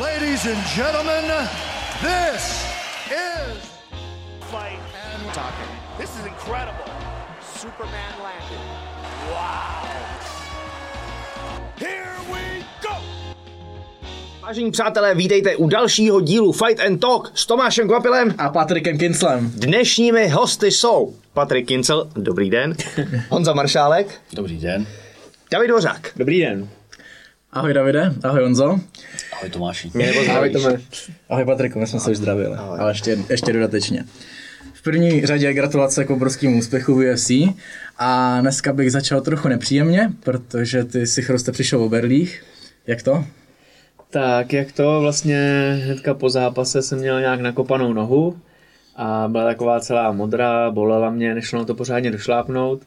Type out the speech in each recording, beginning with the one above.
Ladies and gentlemen, this is fight and talking. This is incredible. Superman landed. Wow. Here we go. Vážení přátelé, vítejte u dalšího dílu Fight and Talk s Tomášem Kvapilem. a Patrikem Kinslem. Dnešními hosty jsou Patrik Kincel, dobrý den, Honza Maršálek, Dobrý den. David Dvořák. Dobrý den. Ahoj Davide, ahoj Honzo. Ahoj Tomáši. Mě nebo Ahoj? Tome. Ahoj Patriku, my jsme se už zdravili, ale ještě, ještě dodatečně. V první řadě gratulace k obrovskému úspěchu v UFC a dneska bych začal trochu nepříjemně, protože ty si chroste přišel o berlích. Jak to? Tak jak to vlastně hnedka po zápase jsem měl nějak nakopanou nohu a byla taková celá modrá, bolela mě, nešlo na to pořádně došlápnout,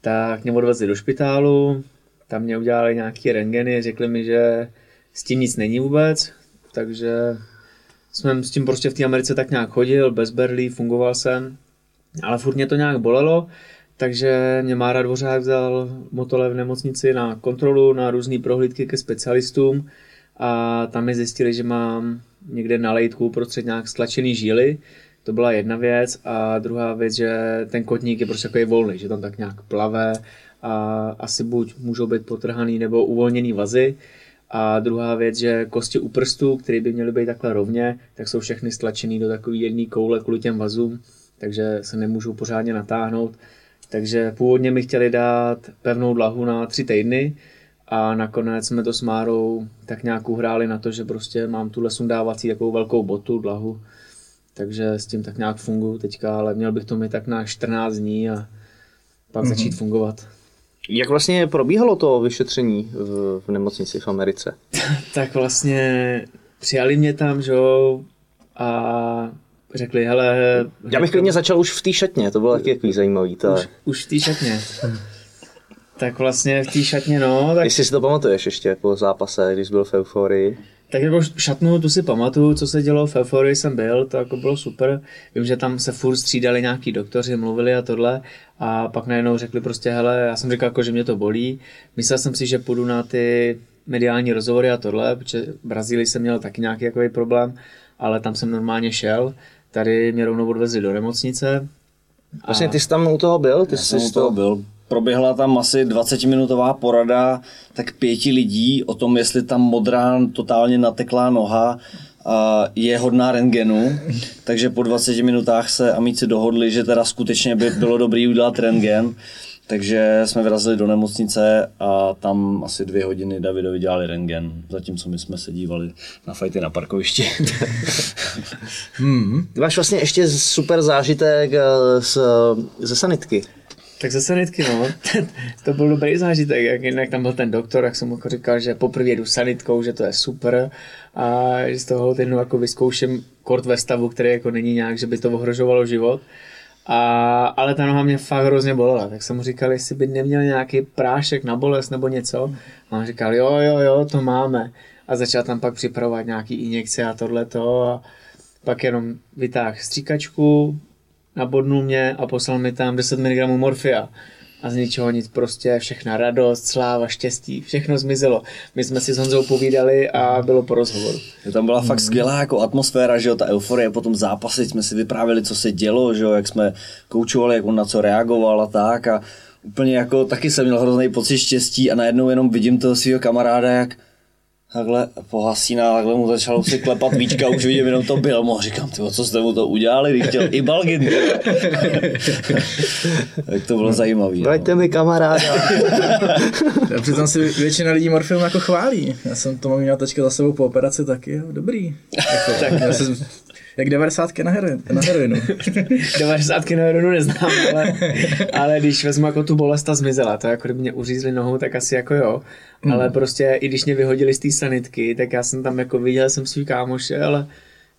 tak mě odvezli do špitálu, tam mě udělali nějaký rengeny, řekli mi, že s tím nic není vůbec, takže jsem s tím prostě v té Americe tak nějak chodil, bez berlí, fungoval jsem, ale furt mě to nějak bolelo, takže mě Mára Dvořák vzal motole v nemocnici na kontrolu, na různé prohlídky ke specialistům a tam mi zjistili, že mám někde na lejtku uprostřed nějak stlačený žíly, to byla jedna věc a druhá věc, že ten kotník je prostě takový volný, že tam tak nějak plave a asi buď můžou být potrhaný nebo uvolněný vazy a druhá věc, že kosti u prstů, které by měly být takhle rovně, tak jsou všechny stlačený do takové jedné koule kvůli těm vazům, takže se nemůžou pořádně natáhnout. Takže původně mi chtěli dát pevnou dlahu na tři týdny a nakonec jsme to s Márou tak nějak uhráli na to, že prostě mám tuhle sundávací takovou velkou botu, dlahu, takže s tím tak nějak funguji teďka, ale měl bych to mít tak na 14 dní a pak mm-hmm. začít fungovat. Jak vlastně probíhalo to vyšetření v, v nemocnici v Americe? tak vlastně přijali mě tam, že jo, a řekli, hele... Já bych klidně začal už v té šatně, to bylo taky takový zajímavý. To, Už, už v té šatně. tak vlastně v té šatně, no, tak, Jestli si to pamatuješ ještě po zápase, když byl v euforii. Tak jako šatnu, tu si pamatuju, co se dělo v Euforii jsem byl, to jako bylo super. Vím, že tam se furt střídali nějaký doktoři, mluvili a tohle a pak najednou řekli prostě, hele, já jsem říkal, jako, že mě to bolí. Myslel jsem si, že půjdu na ty mediální rozhovory a tohle, protože v Brazílii jsem měl taky nějaký takový problém, ale tam jsem normálně šel. Tady mě rovnou odvezli do nemocnice. Vlastně ty jsi tam u toho byl? Ty Já jsem jsi u toho byl. Proběhla tam asi 20-minutová porada tak pěti lidí o tom, jestli tam modrá totálně nateklá noha a je hodná rentgenu, takže po 20 minutách se amici dohodli, že teda skutečně by bylo dobrý udělat rentgen, takže jsme vyrazili do nemocnice a tam asi dvě hodiny Davidovi dělali rentgen, zatímco my jsme se dívali na fajty na parkovišti. Ty máš vlastně ještě super zážitek eh, z, ze sanitky. Tak ze sanitky, no. to byl dobrý zážitek, jak jinak tam byl ten doktor, jak jsem mu říkal, že poprvé jedu sanitkou, že to je super a že z toho jednou jako vyzkouším kort ve stavu, který jako není nějak, že by to ohrožovalo život. A, ale ta noha mě fakt hrozně bolela, tak jsem mu říkal, jestli by neměl nějaký prášek na bolest nebo něco. A on říkal, jo, jo, jo, to máme. A začal tam pak připravovat nějaký injekce a tohleto a pak jenom vytáhl stříkačku, nabodnul mě a poslal mi tam 10 mg morfia. A z ničeho nic prostě, všechna radost, sláva, štěstí, všechno zmizelo. My jsme si s Honzou povídali a bylo po rozhovoru. Tam byla fakt skvělá jako atmosféra, že jo, ta euforie, potom zápasy jsme si vyprávěli, co se dělo, že jo, jak jsme koučovali, jak on na co reagoval a tak a úplně jako taky jsem měl hrozný pocit štěstí a najednou jenom vidím toho svého kamaráda, jak takhle pohasíná, takhle mu začal si klepat víčka, už vidím jenom to byl, a říkám, tyjo, co jste mu to udělali, když chtěl i Balgin. tak to bylo zajímavé. no. Vraťte mi kamaráda. Přitom si většina lidí morfium jako chválí. Já jsem to mám měl teďka za sebou po operaci taky, jo, dobrý. Jako, tak. Já jsem, jak 90 na, heroin, na heroinu. 90 na heroinu neznám, ale, ale když vezmu jako tu bolest, ta zmizela. To jako kdyby mě uřízli nohou, tak asi jako jo. Hmm. Ale prostě i když mě vyhodili z té sanitky, tak já jsem tam jako viděl jsem svý kámoše, ale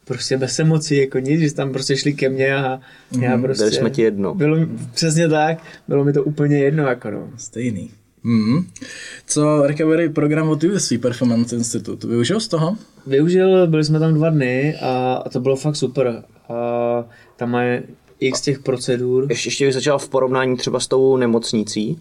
prostě bez emocí, jako nic, že tam prostě šli ke mně a já prostě... Dali jsme ti jedno. Bylo, mi- přesně tak, bylo mi to úplně jedno, jako no. Stejný. Mm. Co recovery program od UFC Performance Institute? Využil z toho? Využil, byli jsme tam dva dny a, a to bylo fakt super. A tam má x těch procedur. Ještě, ještě bych začal v porovnání třeba s tou nemocnicí.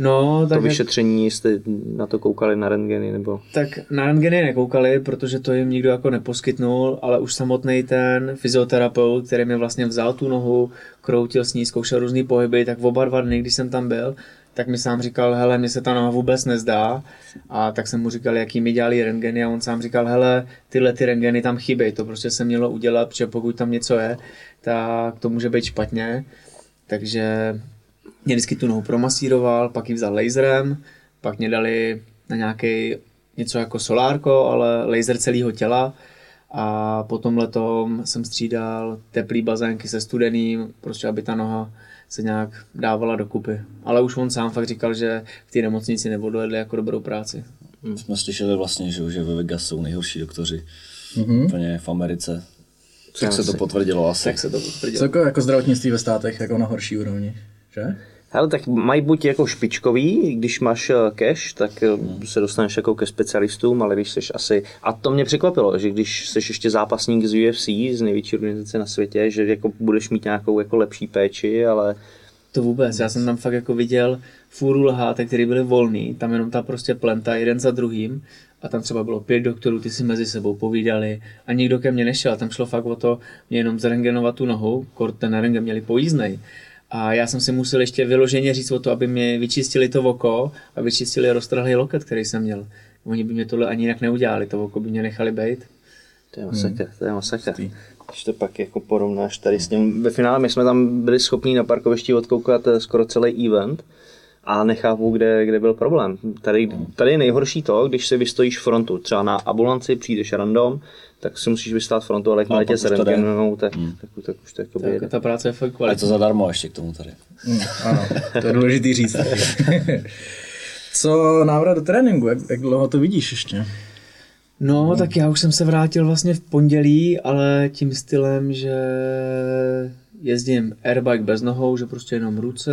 No, tak To jak- vyšetření, jestli na to koukali na rentgeny nebo... Tak na rentgeny nekoukali, protože to jim nikdo jako neposkytnul, ale už samotný ten fyzioterapeut, který mi vlastně vzal tu nohu, kroutil s ní, zkoušel různý pohyby, tak v oba dva dny, když jsem tam byl, tak mi sám říkal, hele, mně se ta noha vůbec nezdá. A tak jsem mu říkal, jaký mi dělali rentgeny a on sám říkal, hele, tyhle ty rentgeny tam chybí, to prostě se mělo udělat, protože pokud tam něco je, tak to může být špatně. Takže mě vždycky tu nohu promasíroval, pak ji vzal laserem, pak mě dali na nějaký něco jako solárko, ale laser celého těla a potom letom jsem střídal teplý bazénky se studeným, prostě aby ta noha se nějak dávala dokupy. Ale už on sám fakt říkal, že v té nemocnici neodvedli jako dobrou práci. Jsme slyšeli vlastně, že, že ve Vegas jsou nejhorší doktoři. Mm-hmm. Úplně v Americe. Tak se to potvrdilo asi. Tak se to potvrdilo. Co jako, jako zdravotnictví ve státech jako na horší úrovni, že? Hele, tak mají buď jako špičkový, když máš eh, cash, tak eh, se dostaneš jako ke specialistům, ale když jsi asi, a to mě překvapilo, že když jsi ještě zápasník z UFC, z největší organizace na světě, že jako budeš mít nějakou jako lepší péči, ale To vůbec, já jsem tam fakt jako viděl fůru lhátek, který byly volný, tam jenom ta prostě plenta jeden za druhým a tam třeba bylo pět doktorů, ty si mezi sebou povídali a nikdo ke mně nešel, tam šlo fakt o to mě jenom zrengenovat tu nohu, kort ten rengen měli pojízdnej. A já jsem si musel ještě vyloženě říct o to, aby mi vyčistili to oko a vyčistili roztrhlý loket, který jsem měl. Oni by mě tohle ani jinak neudělali, to oko by mě nechali být. to je masakr, to je masakr. Když to pak jako porovnáš tady s tím, ve finále my jsme tam byli schopni na parkovišti odkoukat eh, skoro celý event a nechápu, kde, kde byl problém. Tady, tady je nejhorší to, když si vystojíš frontu, třeba na ambulanci přijdeš random, tak si musíš vystát frontu, ale jakmile A tě to jde. zrentgenou, tak, tak, tak, už to jako Tak, ta práce je fakt A je kvalitní. to zadarmo ještě k tomu tady. Mm, ano, to je důležitý říct. Co návrat do tréninku, jak, jak dlouho to vidíš ještě? No, tak já už jsem se vrátil vlastně v pondělí, ale tím stylem, že jezdím airbike bez nohou, že prostě jenom ruce,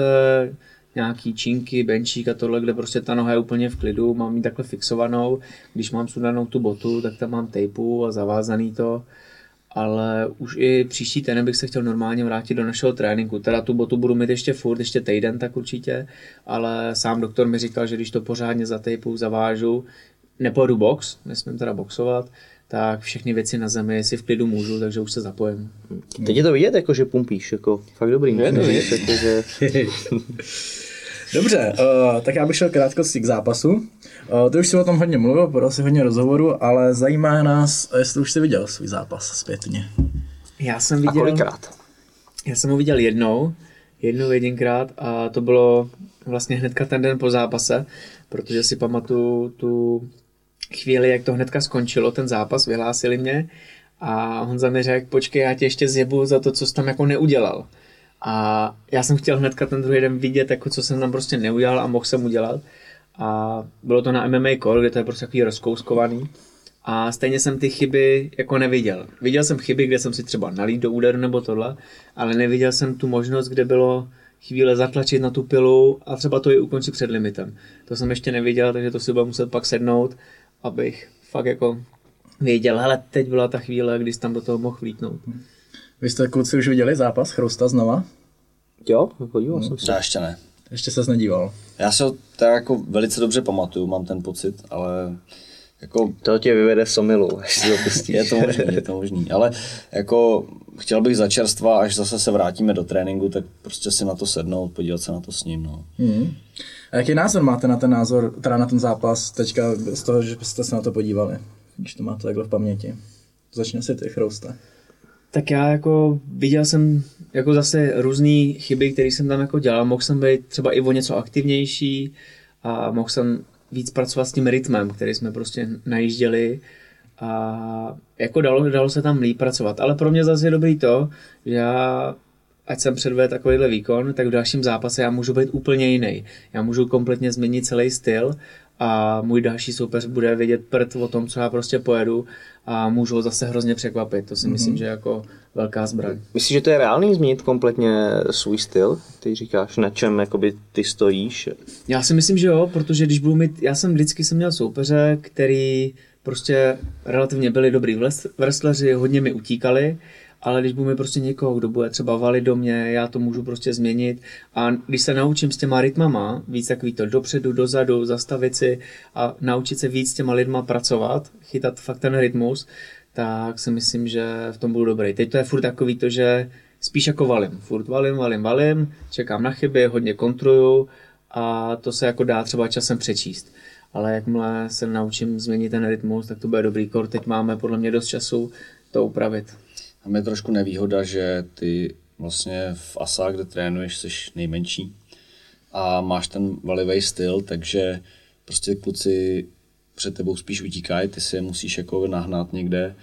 nějaký činky, benčík a tohle, kde prostě ta noha je úplně v klidu, mám ji takhle fixovanou. Když mám sundanou tu botu, tak tam mám tejpu a zavázaný to. Ale už i příští týden bych se chtěl normálně vrátit do našeho tréninku. Teda tu botu budu mít ještě furt, ještě týden tak určitě, ale sám doktor mi říkal, že když to pořádně zatejpu, zavážu, nepojedu box, nesmím teda boxovat, tak všechny věci na zemi si v klidu můžu, takže už se zapojím. Teď je to vidět, jako, že pumpíš, jako fakt dobrý. musím říct, jako, že Dobře, uh, tak já bych šel krátkosti k zápasu. Uh, ty už si o tom hodně mluvil, podal si hodně rozhovoru, ale zajímá nás, jestli už jsi viděl svůj zápas zpětně. Já jsem a viděl, kolikrát? já jsem ho viděl jednou, jednou jedinkrát a to bylo vlastně hnedka ten den po zápase, protože si pamatuju tu chvíli, jak to hnedka skončilo, ten zápas, vyhlásili mě a Honza mi řekl, počkej, já tě ještě zjebu za to, co jsi tam jako neudělal. A já jsem chtěl hnedka ten druhý den vidět, jako co jsem tam prostě neudělal a mohl jsem udělat. A bylo to na MMA Core, kde to je prostě takový rozkouskovaný. A stejně jsem ty chyby jako neviděl. Viděl jsem chyby, kde jsem si třeba nalít do úderu nebo tohle, ale neviděl jsem tu možnost, kde bylo chvíle zatlačit na tu pilu a třeba to i ukončit před limitem. To jsem ještě neviděl, takže to si budu muset pak sednout, abych fakt jako věděl, ale teď byla ta chvíle, kdy jsi tam do toho mohl vlítnout. Vy jste kluci už viděli zápas Chrousta znova? Jo, podíval jsem se. Já ještě ne. Ještě se nedíval. Já se ho tak jako velice dobře pamatuju, mám ten pocit, ale jako To tě vyvede z omilu, až si ho pustíš. je to možný, je to možný, ale jako chtěl bych za čerstva, až zase se vrátíme do tréninku, tak prostě si na to sednout, podívat se na to s ním, no. Hmm. A jaký názor máte na ten názor, teda na ten zápas teďka z toho, že jste se na to podívali, když to máte takhle v paměti? Začne si ty Chrousta. Tak já jako viděl jsem jako zase různé chyby, které jsem tam jako dělal. Mohl jsem být třeba i o něco aktivnější a mohl jsem víc pracovat s tím rytmem, který jsme prostě najížděli a jako dalo, dalo se tam líp pracovat. Ale pro mě zase je dobrý to, že já ať jsem předvedl takovýhle výkon, tak v dalším zápase já můžu být úplně jiný. Já můžu kompletně změnit celý styl a můj další soupeř bude vědět prd o tom, co já prostě pojedu a můžu ho zase hrozně překvapit. To si mm-hmm. myslím, že je jako velká zbraň. Myslíš, že to je reálný změnit kompletně svůj styl? Ty říkáš, na čem jakoby ty stojíš? Já si myslím, že jo, protože když budu mít, já jsem vždycky jsem měl soupeře, který prostě relativně byli dobrý wrestleři, hodně mi utíkali ale když budu mít prostě někoho, kdo bude třeba valit do mě, já to můžu prostě změnit a když se naučím s těma rytmama, víc takový to dopředu, dozadu, zastavit si a naučit se víc s těma lidma pracovat, chytat fakt ten rytmus, tak si myslím, že v tom budu dobrý. Teď to je furt takový to, že spíš jako valím. Furt valím, valím, valím, čekám na chyby, hodně kontroluju a to se jako dá třeba časem přečíst. Ale jakmile se naučím změnit ten rytmus, tak to bude dobrý kor. Teď máme podle mě dost času to upravit. A je trošku nevýhoda, že ty vlastně v ASA, kde trénuješ, jsi nejmenší a máš ten valivý styl, takže prostě kluci před tebou spíš utíkají, ty si je musíš jako nahnat někde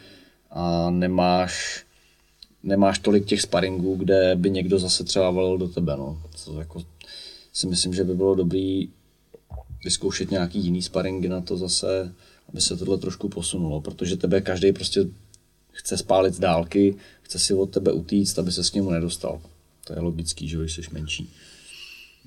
a nemáš, nemáš tolik těch sparingů, kde by někdo zase třeba valil do tebe. No. Co jako si myslím, že by bylo dobrý vyzkoušet nějaký jiný sparingy na to zase, aby se tohle trošku posunulo, protože tebe každý prostě chce spálit z dálky, chce si od tebe utíct, aby se s němu nedostal. To je logický, že jsi menší.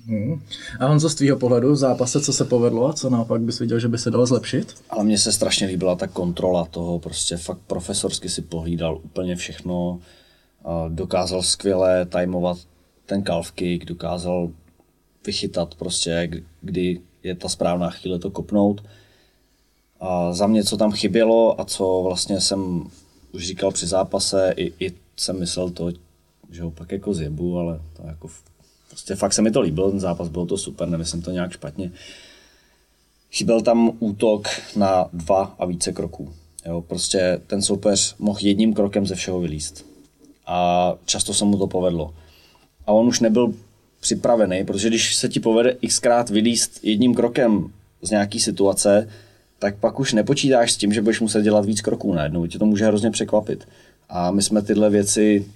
Hmm. A Honzo, z tvýho pohledu v zápase, co se povedlo a co naopak bys viděl, že by se dalo zlepšit? Ale mně se strašně líbila ta kontrola toho, prostě fakt profesorsky si pohlídal úplně všechno, dokázal skvěle tajmovat ten calf kick, dokázal vychytat prostě, kdy je ta správná chvíle to kopnout. A za mě, co tam chybělo a co vlastně jsem už říkal při zápase, i, i jsem myslel to, že ho pak jako zjebu, ale to jako prostě fakt se mi to líbilo, ten zápas, bylo to super, nemyslím to nějak špatně. Chyběl tam útok na dva a více kroků. Jo, prostě ten soupeř mohl jedním krokem ze všeho vylíst. A často se mu to povedlo. A on už nebyl připravený, protože když se ti povede xkrát vylíst jedním krokem z nějaký situace, tak pak už nepočítáš s tím, že budeš muset dělat víc kroků najednou. Tě to může hrozně překvapit. A my jsme tyhle věci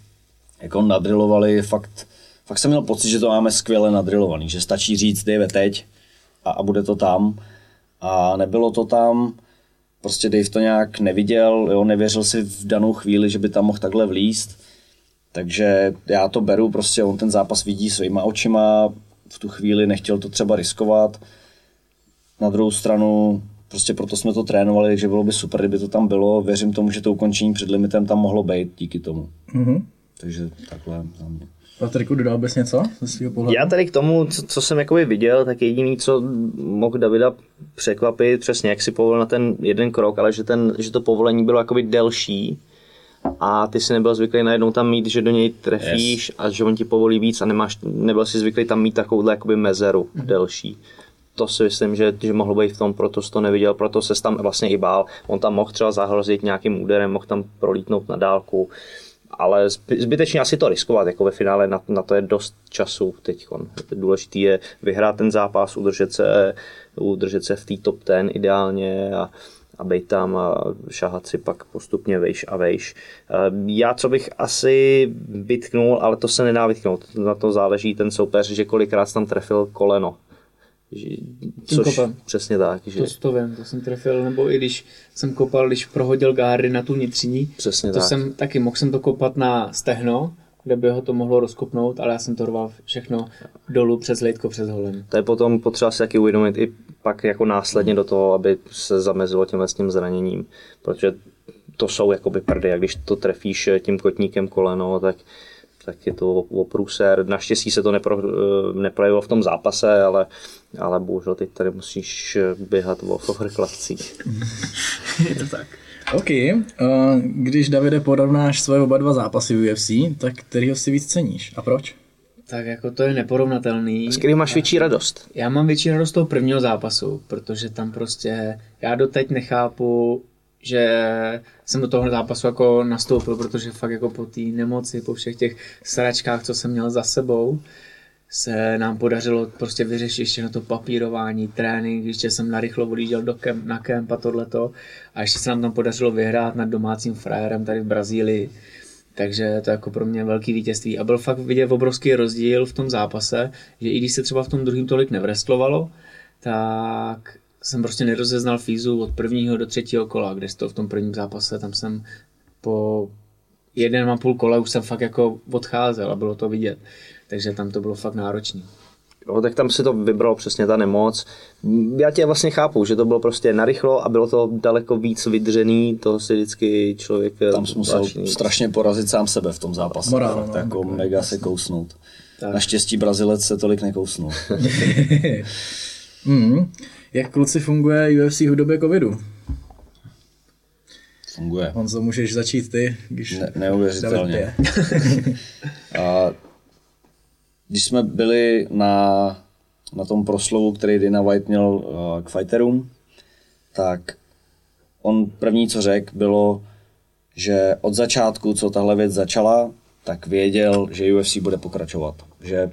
jako nadrilovali fakt, fakt jsem měl pocit, že to máme skvěle nadrilovaný, že stačí říct, Dave, teď a, a bude to tam. A nebylo to tam, prostě Dave to nějak neviděl, jo, nevěřil si v danou chvíli, že by tam mohl takhle vlíst. Takže já to beru, prostě on ten zápas vidí svýma očima, v tu chvíli nechtěl to třeba riskovat. Na druhou stranu prostě proto jsme to trénovali, že bylo by super, kdyby to tam bylo. Věřím tomu, že to ukončení před limitem tam mohlo být díky tomu. Mm-hmm. Takže takhle za mě. Patriku, dodal bys něco ze svého pohledu? Já tady k tomu, co, co jsem jakoby viděl, tak jediný, co mohl Davida překvapit, přesně jak si povolil na ten jeden krok, ale že, ten, že to povolení bylo jakoby delší a ty si nebyl zvyklý najednou tam mít, že do něj trefíš yes. a že on ti povolí víc a nemáš, nebyl si zvyklý tam mít takovouhle jakoby mezeru mm-hmm. delší to si myslím, že, že mohlo být v tom, proto to neviděl, proto se tam vlastně i bál. On tam mohl třeba zahrozit nějakým úderem, mohl tam prolítnout na dálku, ale zbytečně asi to riskovat, jako ve finále na, na to je dost času teď. Důležité je vyhrát ten zápas, udržet se, udržet se v té top ten ideálně a, a být tam a šahat si pak postupně vejš a vejš. Já co bych asi vytknul, ale to se nedá vytknout, na to záleží ten soupeř, že kolikrát tam trefil koleno Což kopem. přesně tak. Že... To, to vím, to jsem trefil, nebo i když jsem kopal, když prohodil gáry na tu vnitřní, přesně to tak. jsem taky, mohl jsem to kopat na stehno, kde by ho to mohlo rozkopnout, ale já jsem to rval všechno dolů přes lejtko, přes holení. To je potom potřeba si taky uvědomit i pak jako následně do toho, aby se zamezilo těmhle s tím zraněním, protože to jsou jakoby prdy a když to trefíš tím kotníkem koleno, tak tak je to o průser. Naštěstí se to nepro, eh, neprojevilo v tom zápase, ale, ale bohužel teď tady musíš běhat o vrklavcích. je to tak. OK, uh, když Davide porovnáš svoje oba dva zápasy v UFC, tak kterýho si víc ceníš a proč? Tak jako to je neporovnatelný. S kterým máš větší radost? Já mám větší radost toho prvního zápasu, protože tam prostě, já doteď nechápu, že jsem do toho zápasu jako nastoupil, protože fakt jako po té nemoci, po všech těch sračkách, co jsem měl za sebou, se nám podařilo prostě vyřešit ještě na to papírování, trénink, ještě jsem narychlo odjížděl do kemp, na kemp a tohleto a ještě se nám tam podařilo vyhrát nad domácím frajerem tady v Brazílii. Takže to je jako pro mě velký vítězství. A byl fakt vidět obrovský rozdíl v tom zápase, že i když se třeba v tom druhém tolik nevrestlovalo, tak jsem prostě nerozeznal Fízu od prvního do třetího kola, kde to v tom prvním zápase, tam jsem po jeden a půl kola už jsem fakt jako odcházel a bylo to vidět. Takže tam to bylo fakt náročné. Jo, tak tam si to vybralo přesně ta nemoc. Já tě vlastně chápu, že to bylo prostě narychlo a bylo to daleko víc vydřený, toho si vždycky člověk eh, Tam jsem musel strašně porazit sám sebe v tom zápase. Morál, Fakt no, jako takový. mega se kousnout. Naštěstí Brazilec se tolik nekousnul. Mm. Jak kluci funguje UFC v době covidu? Funguje. Honzo, můžeš začít ty, když Ne, neuvěřitelně. A když jsme byli na, na tom proslovu, který Dana White měl uh, k fighterům, tak on první, co řekl, bylo, že od začátku, co tahle věc začala, tak věděl, že UFC bude pokračovat. Že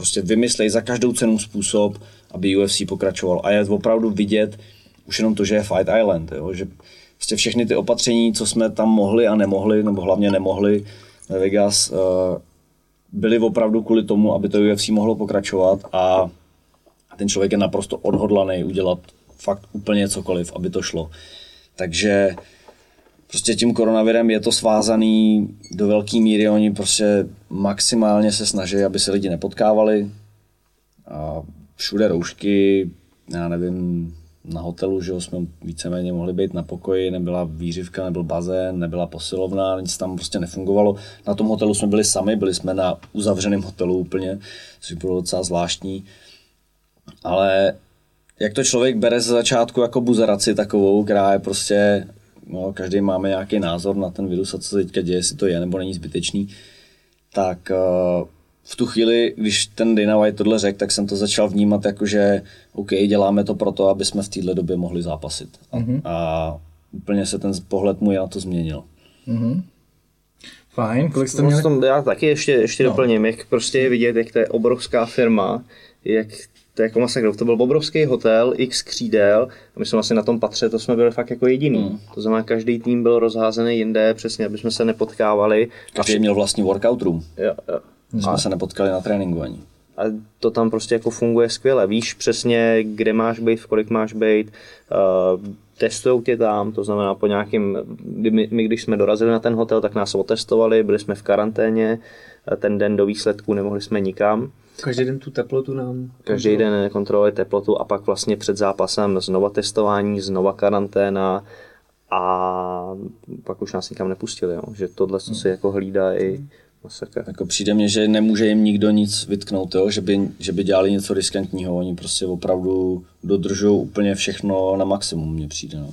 prostě vymyslej za každou cenu způsob, aby UFC pokračoval. A je opravdu vidět už jenom to, že je Fight Island. Jo? Že prostě všechny ty opatření, co jsme tam mohli a nemohli, nebo hlavně nemohli ve Vegas, uh, byly opravdu kvůli tomu, aby to UFC mohlo pokračovat a ten člověk je naprosto odhodlaný udělat fakt úplně cokoliv, aby to šlo. Takže prostě tím koronavirem je to svázaný do velké míry, oni prostě maximálně se snaží, aby se lidi nepotkávali. A všude roušky, já nevím, na hotelu, že jsme víceméně mohli být na pokoji, nebyla výřivka, nebyl bazén, nebyla posilovna, nic tam prostě nefungovalo. Na tom hotelu jsme byli sami, byli jsme na uzavřeném hotelu úplně, což bylo docela zvláštní. Ale jak to člověk bere ze začátku jako buzeraci takovou, která je prostě, no, každý máme nějaký názor na ten virus a co se teďka děje, jestli to je nebo není zbytečný, tak uh, v tu chvíli, když ten Dana White tohle řekl, tak jsem to začal vnímat jako, že OK, děláme to proto, aby jsme v této době mohli zápasit. A, mm-hmm. a úplně se ten pohled můj na to změnil. Fajn, kolik jste měli? tom, já taky ještě, ještě no. doplním, jak prostě je vidět, jak to je obrovská firma, jak to je jako masakr. To byl obrovský hotel, x křídel a my jsme vlastně na tom patře, to jsme byli fakt jako jediný. Mm. To znamená, každý tým byl rozházený jinde, přesně, aby jsme se nepotkávali. Každý měl vlastní workout room. Jo, jo. My jsme se nepotkali na tréninku ani. A to tam prostě jako funguje skvěle. Víš přesně, kde máš být, v kolik máš být. Uh, testují tě tam, to znamená po nějakým, my, my, když jsme dorazili na ten hotel, tak nás otestovali, byli jsme v karanténě, ten den do výsledků nemohli jsme nikam. Každý den tu teplotu nám... Každý den kontroluje teplotu a pak vlastně před zápasem znova testování, znova karanténa a pak už nás nikam nepustili, jo. že tohle co si jako hlídá i masakr. Jako přijde mně, že nemůže jim nikdo nic vytknout, jo? Že, by, že by dělali něco riskantního. Oni prostě opravdu dodržují úplně všechno na maximum, mně přijde. No.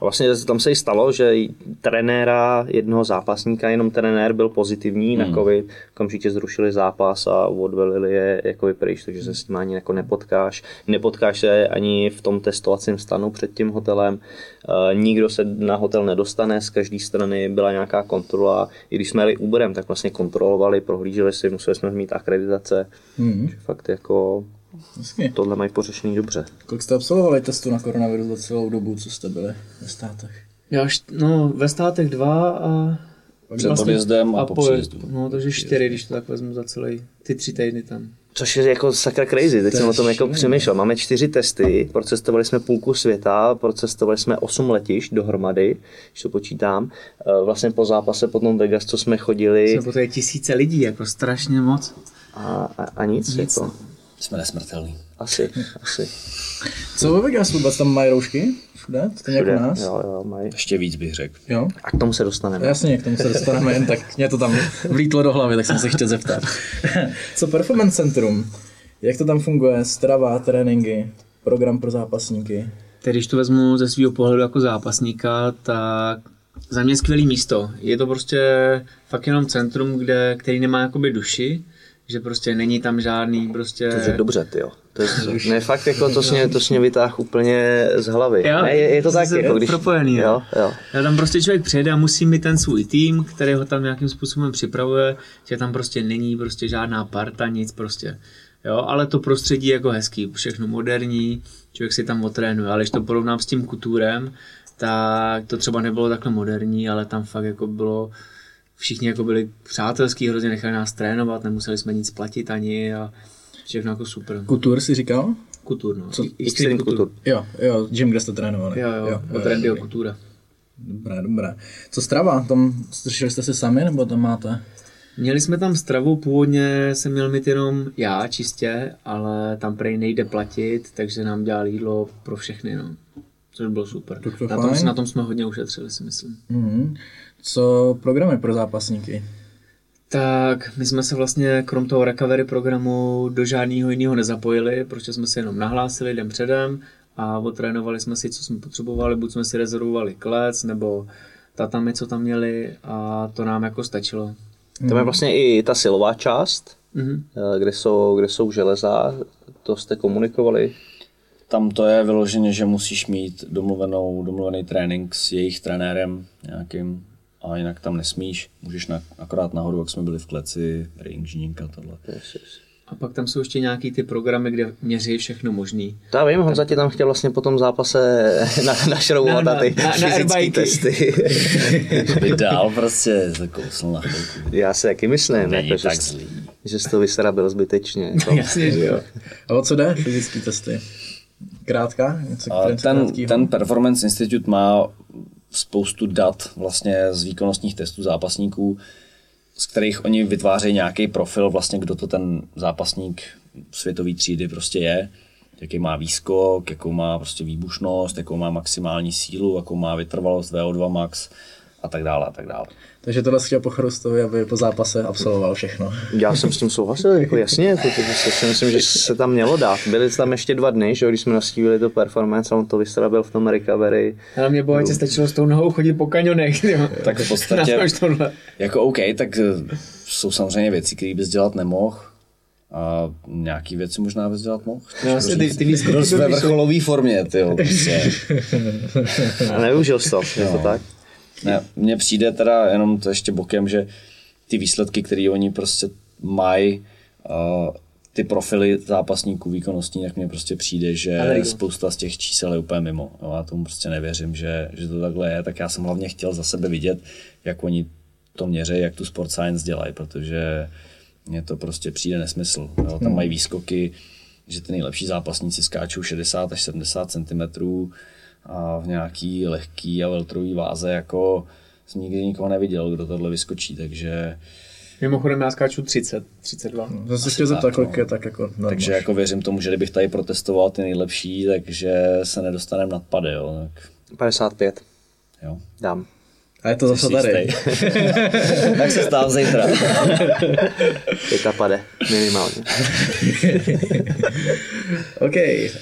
A vlastně tam se i stalo, že trenéra jednoho zápasníka, jenom trenér byl pozitivní hmm. na covid, okamžitě zrušili zápas a odvelili je jako pryč, takže se s tím ani jako nepotkáš. Nepotkáš se ani v tom testovacím stanu před tím hotelem. E, nikdo se na hotel nedostane, z každé strany byla nějaká kontrola. I když jsme jeli Uberem, tak vlastně kontrolovali, prohlíželi si, museli jsme mít akreditace. Hmm. Fakt jako Hezky. tohle mají pořešený dobře. Kolik jste absolvovali testu na koronavirus za celou dobu, co jste byli ve státech? Já, no, ve státech dva a... Před odjezdem a po příjezdu. No, takže čtyři, když to tak vezmu za celý, ty tři týdny tam. Což je jako sakra crazy, teď jsem o tom jako přemýšlel. Máme čtyři testy, procestovali jsme půlku světa, procestovali jsme osm letišť dohromady, když to počítám. Eh, Vlastně po zápase potom Vegas, co jsme chodili Jsme potřebovali tisíce lidí, jako strašně moc. a, a, a nic, Nic. jako. Jsme nesmrtelní. Asi, asi. Co ve Vegas vůbec tam mají roušky? Všude? Stejně jako nás? jo, jo, mají. Ještě víc bych řekl. jo? A k tomu se dostaneme. Jasně, k tomu se dostaneme jen tak. Mě to tam vlítlo do hlavy, tak jsem se chtěl zeptat. Co Performance Centrum? Jak to tam funguje? Strava, tréninky, program pro zápasníky? Tedy když to vezmu ze svého pohledu jako zápasníka, tak za mě skvělý místo. Je to prostě fakt jenom centrum, kde, který nemá jakoby duši, že prostě není tam žádný prostě... To je dobře, ty jo. To je, ne, fakt jako to sně, to sně vytáh úplně z hlavy. Jo, ne, je, je to tak, jako když... propojený, jo. jo, jo. Já tam prostě člověk přijede a musí mít ten svůj tým, který ho tam nějakým způsobem připravuje, že tam prostě není prostě žádná parta, nic prostě. Jo, ale to prostředí je jako hezký, všechno moderní, člověk si tam otrénuje, ale když to porovnám s tím kuturem, tak to třeba nebylo takhle moderní, ale tam fakt jako bylo, všichni jako byli přátelský, hrozně nechali nás trénovat, nemuseli jsme nic platit ani a všechno jako super. Kultur si říkal? Kutur, no. Co- Extreme Couture. Jo, jo, gym, kde jste trénovali. Jo, jo, jo od Randyho Kutura. Dobré, dobré. Co strava? Tam stršili jste si sami, nebo tam máte? Měli jsme tam stravu, původně jsem měl mít jenom já čistě, ale tam prej nejde platit, takže nám dělal jídlo pro všechny, no. Což bylo super. To Na tom, na tom jsme hodně ušetřili, si myslím. Mm. Co programy pro zápasníky? Tak my jsme se vlastně krom toho recovery programu do žádného jiného nezapojili, protože jsme se jenom nahlásili den předem a otrénovali jsme si, co jsme potřebovali, buď jsme si rezervovali klec, nebo tatami, co tam měli a to nám jako stačilo. Tam je vlastně i ta silová část, Mhm. eh, kde jsou, kde jsou železa, to jste komunikovali. Tam to je vyloženě, že musíš mít domluvenou, domluvený trénink s jejich trenérem nějakým a jinak tam nesmíš. Můžeš na, akorát nahoru, jak jsme byli v kleci, ringžník a tohle. A pak tam jsou ještě nějaký ty programy, kde měří všechno možný. To já vím, Honza tě tam chtěl vlastně po tom zápase na, našroubovat Na- na, ty na- na fyzické testy. Aby dál prostě zakousl na chvilku. já si taky myslím, Není jako, že, tak jsi- zlý. že jsi to vysrabil zbytečně. Jako. Jasně, že jo. A o co jde? Fyzické testy. Krátka? Něco ten, ten Performance Institute má spoustu dat vlastně z výkonnostních testů zápasníků, z kterých oni vytvářejí nějaký profil, vlastně kdo to ten zápasník světové třídy prostě je, jaký má výskok, jakou má prostě výbušnost, jakou má maximální sílu, jakou má vytrvalost VO2 max a tak dále a tak dále. Takže tohle chtěl po Chrustovi, aby po zápase absolvoval všechno. Já jsem s tím souhlasil, jako jasně, protože si myslím, že se tam mělo dát. Byly tam ještě dva dny, že jo, když jsme nastívili to performance a on to vysrabil v tom recovery. Ale mě bohatě stačilo s tou nohou chodit po kanionech. Jo. Tak v podstatě-. Jako OK, tak eh, jsou samozřejmě věci, které bys dělat nemohl. A nějaký věci možná bys dělat mohl. No, vlastně ty, ty výskoky Dost ve vrcholové formě, ty prostě. A neužil jsi to, je to Jo. tak? Ne, mně přijde teda jenom to ještě bokem, že ty výsledky, které oni prostě mají, uh, ty profily zápasníků výkonnostní, tak mně prostě přijde, že spousta z těch čísel je úplně mimo. Jo, já tomu prostě nevěřím, že, že to takhle je, tak já jsem hlavně chtěl za sebe vidět, jak oni to měří, jak tu sport science dělají, protože mně to prostě přijde nesmysl. Jo, tam mají výskoky, že ty nejlepší zápasníci skáčou 60 až 70 cm a v nějaký lehký a veltrový váze jako jsem nikdy nikoho neviděl, kdo tohle vyskočí, takže, Mimochodem já skáču 30, 32. To se Asi chtěl zeptat, tak, kolik no. je tak jako normal. takže jako věřím tomu, že kdybych tady protestoval ty nejlepší, takže se nedostaneme nad pady, jo, tak 55, jo. dám. A je to zase tady. tak se stáv zítra. Pěta pade, minimálně. OK.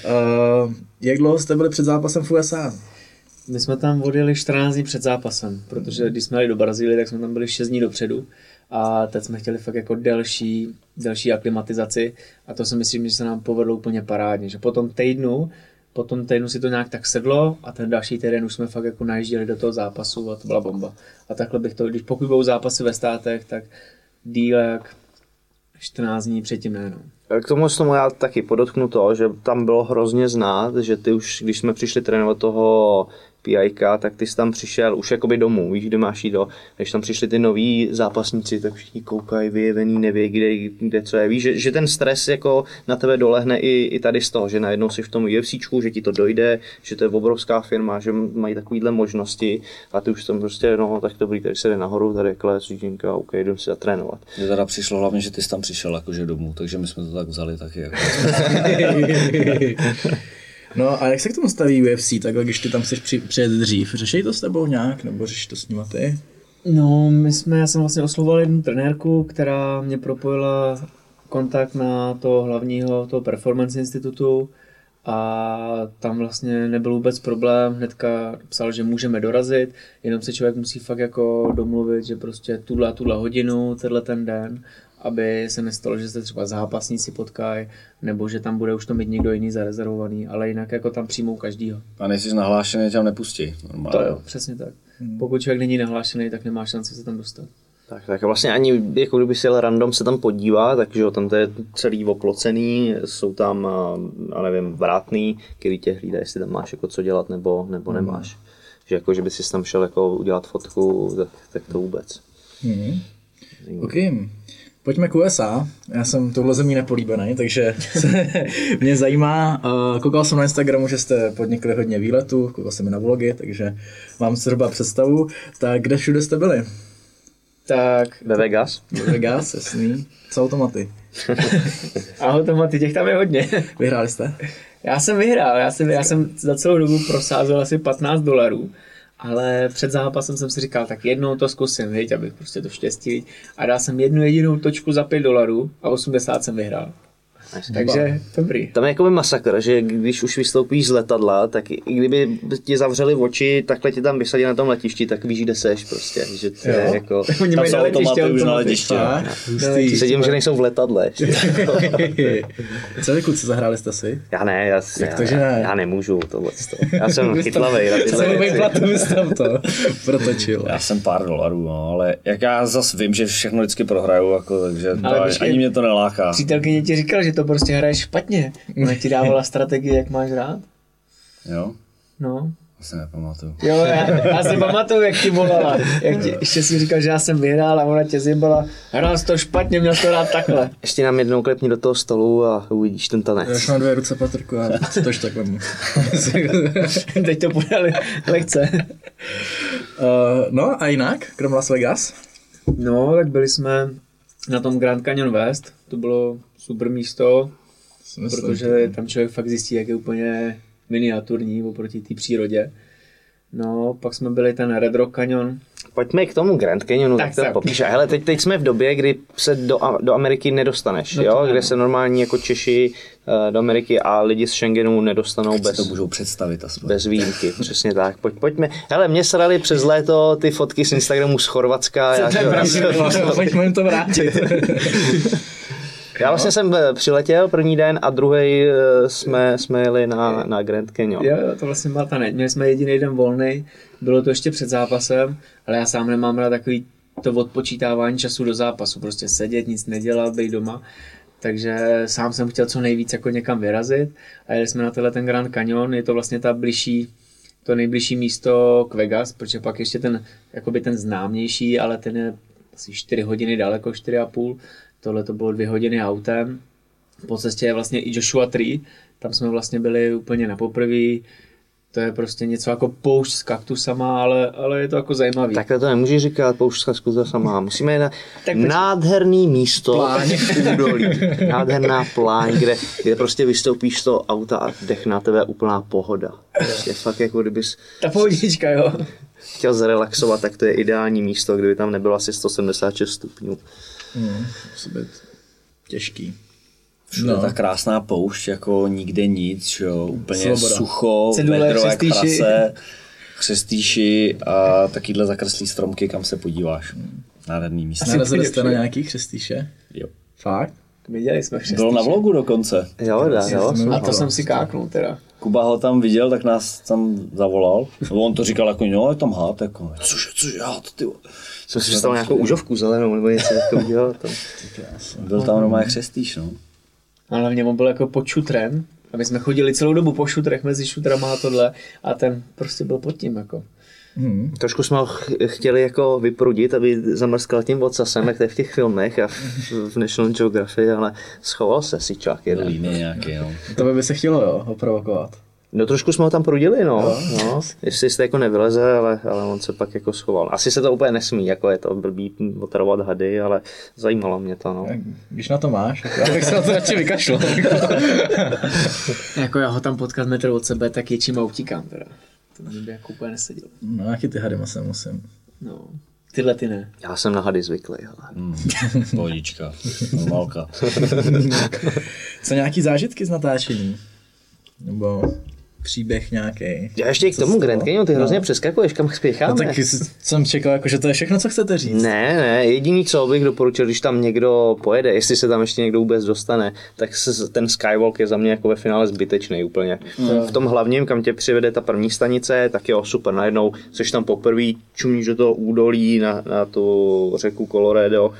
Uh, jak dlouho jste byli před zápasem v USA? My jsme tam odjeli 14 dní před zápasem, protože když jsme jeli do Brazílie, tak jsme tam byli 6 dní dopředu a teď jsme chtěli fakt jako delší, delší aklimatizaci a to si myslím, že se nám povedlo úplně parádně, že po tom týdnu, po tom týdnu si to nějak tak sedlo a ten další týden už jsme fakt jako najížděli do toho zápasu a to byla bomba. A takhle bych to, když pokud budou zápasy ve státech, tak díl jak 14 dní předtím ne, no. K tomu tomu já taky podotknu to, že tam bylo hrozně znát, že ty už, když jsme přišli trénovat toho PIK, tak ty jsi tam přišel už jakoby domů, víš, kde máš jít do. Když tam přišli ty noví zápasníci, tak všichni koukají, vyjevený, neví, kde, kde co je. Víš, že, že, ten stres jako na tebe dolehne i, i tady z toho, že najednou jsi v tom UFCčku, že ti to dojde, že to je obrovská firma, že mají takovýhle možnosti a ty už tam prostě, no tak dobrý, tady se jde nahoru, tady je kles, řídinka, OK, jdem si zatrénovat. Mně teda přišlo hlavně, že ty jsi tam přišel jakože domů, takže my jsme to tak vzali taky. Jako. no a jak se k tomu staví UFC, takhle když ty tam chceš při, přijet dřív? Řešej to s tebou nějak, nebo řešíš to s nima ty? No, my jsme, já jsem vlastně oslovoval jednu trenérku, která mě propojila kontakt na toho hlavního, toho Performance Institutu a tam vlastně nebyl vůbec problém, hnedka psal, že můžeme dorazit, jenom se člověk musí fakt jako domluvit, že prostě tuhle a tuhle hodinu, tenhle ten den, aby se nestalo, že se třeba zápasníci potkají, nebo že tam bude už to mít někdo jiný zarezervovaný, ale jinak jako tam přijmou každýho. A nejsi nahlášený, tě tam nepustí. Normálně. To jo, přesně tak. Pokud člověk není nahlášený, tak nemá šanci se tam dostat. Tak, tak vlastně ani, jako kdyby si jel random se tam podívat, takže jo, tam to je celý oplocený, jsou tam, a, a nevím, vrátný, který tě hlídá, jestli tam máš jako co dělat nebo, nebo nemáš. Že jako, že by si tam šel jako udělat fotku, tak, tak to vůbec. Mhm. OK. Pojďme k USA. Já jsem touhle zemí nepolíbený, takže se mě zajímá. Uh, koukal jsem na Instagramu, že jste podnikli hodně výletů, koukal jsem i na vlogy, takže mám zhruba představu. Tak kde všude jste byli? tak Ve Vegas? Vegas, jasný. Co automaty? automaty, těch tam je hodně. Vyhráli jste? Já jsem vyhrál, já jsem, já jsem za celou dobu prosázel asi 15 dolarů, ale před zápasem jsem si říkal, tak jednou to zkusím, viď, abych prostě to štěstí. A dal jsem jednu jedinou točku za 5 dolarů a 80 jsem vyhrál. Takže dobrý. Tam je jakoby masakr, že když už vystoupíš z letadla, tak i kdyby ti zavřeli oči, takhle tě tam vysadí na tom letišti, tak víš, kde seš prostě. Že to je Jo. jako... Oni Tam mají jsou na letiště automaty už na. Hustý. Sedím, že nejsou v letadle. Co vy kluci, zahráli jste si? Já ne, já, já, to, že ne? já nemůžu tohle. Já jsem chytlavej na tyhle věci. to protočil. Já jsem pár dolarů, no, ale jak já zas vím, že všechno vždycky prohraju, jako, takže to, ani mě to neláká. Přítelkyně ti říkala, že to prostě hraješ špatně. Ona ti dávala strategii, jak máš rád. Jo? No. To si nepamatuju. Jo, já, já si pamatuju, jak ti volala. Jak ti, ještě si říkal, že já jsem vyhrál a ona tě zjebala. Hrál jsi to špatně, měl jsi to rád takhle. Ještě nám jednou klepni do toho stolu a uvidíš ten Já už tanec. mám dvě ruce, Patrku, a tož tak vemu. Teď to podali lehce. uh, no a jinak, krom Las Vegas? No, tak byli jsme na tom Grand Canyon West. To bylo super místo, Myslím, protože tam člověk fakt zjistí, jak je úplně miniaturní oproti té přírodě. No, pak jsme byli ten Red Rock Canyon. Pojďme k tomu Grand Canyonu, tak, Tak to popíš. Hele, teď, teď jsme v době, kdy se do, do Ameriky nedostaneš, No jo? kde se normální jako Češi eh, do Ameriky a lidi z Schengenu nedostanou Si bez, to můžou představit aspoň. bez výjimky. Přesně tak. Pojď, pojďme. Hele, mě srali přes léto ty fotky z Instagramu z Chorvatska. Já, to je pravda? Pojďme jim to vrátit. já vlastně jsem eh, přiletěl první den a druhý jsme, jsme jeli na, na Grand Canyon. Jo, jo, to vlastně byla ta ne. Měli jsme jediný den volný, bylo to ještě před zápasem, ale já sám nemám rád takový to odpočítávání času do zápasu, prostě sedět, nic nedělat, být doma. Takže sám jsem chtěl co nejvíc jako někam vyrazit a jeli jsme na tenhle ten Grand Canyon, je to vlastně ta bližší, to nejbližší místo k Vegas, protože pak ještě ten, jakoby ten známější, ale ten je asi 4 hodiny daleko, 4,5. Tohle to bylo 2 hodiny autem. Po cestě je vlastně i Joshua Tree, tam jsme vlastně byli úplně na poprvé. To je prostě něco jako poušť s kaktusama, ale, ale je to jako zajímavý. Takhle to nemůžeš říkat, poušťská zkuza sama. Musíme na Tak nádherný místo pláň. v údolí. Nádherná pláň, kde, kde prostě vystoupíš z toho auta a dech na tebe úplná pohoda. Prostě fakt jako kdybys Ta pohodička, jo. chtěl zrelaxovat, tak to je ideální místo, kdyby tam nebylo asi 176 stupňů. Musí být těžký. Všude no. ta krásná poušť, jako nikde nic, jo, úplně Svoboda. Svoboda. sucho, vedro prase, chřestýši a takovýhle zakrslý stromky, kam se podíváš. Nádherný místo. Narazili jste na nějaký chřestíše? Jo. Fakt? Viděli jsme Bylo na vlogu dokonce. Jo, dá, jo. A to jsem si káknul teda. Kuba ho tam viděl, tak nás tam zavolal. A on to říkal jako, no, je tam hád, jako, cože, cože, hád, ty vole. Jsem si představil nějakou užovku zelenou nebo něco takového. To... Byl tam normálně chřestíš, no. A hlavně on byl jako pod šutrem. A my jsme chodili celou dobu po šutrech, mezi šutrama a tohle. A ten prostě byl pod tím jako. Hmm. Trošku jsme ho ch- chtěli jako vyprudit, aby zamrskal tím ocasem, jak to je v těch filmech a v, v National Geography, ale schoval se si čák jeden. Líny nějaký, no. To by, by se chtělo, jo, ho provokovat. No trošku jsme ho tam prudili, no. no jestli jste jako nevyleze, ale, ale on se pak jako schoval. Asi se to úplně nesmí, jako je to blbý otravovat hady, ale zajímalo mě to, no. Když na to máš, já bych se na to radši vykašlal. Jako já ho tam potkat metr od sebe, tak ječím a utíkám teda. To mě by jako úplně nesedělo. No, jaký ty hady se musím. No. Tyhle ty ne. Já jsem na hady zvyklý, ale. Mm, pohodička, normálka. Co nějaký zážitky z natáčení? Nebo příběh nějaký? Já ještě k tomu Grand Canyon, ty hrozně přeskakuješ, kam No, spěcháme. tak s- jsem čekal, jako, že to je všechno, co chcete říct. Ne, ne, jediný, co bych doporučil, když tam někdo pojede, jestli se tam ještě někdo vůbec dostane, tak se, ten Skywalk je za mě jako ve finále zbytečný úplně. V tom hlavním, kam tě přivede ta první stanice, tak jo, super, najednou seš tam poprvé, čumíš do toho údolí na, na tu řeku Colorado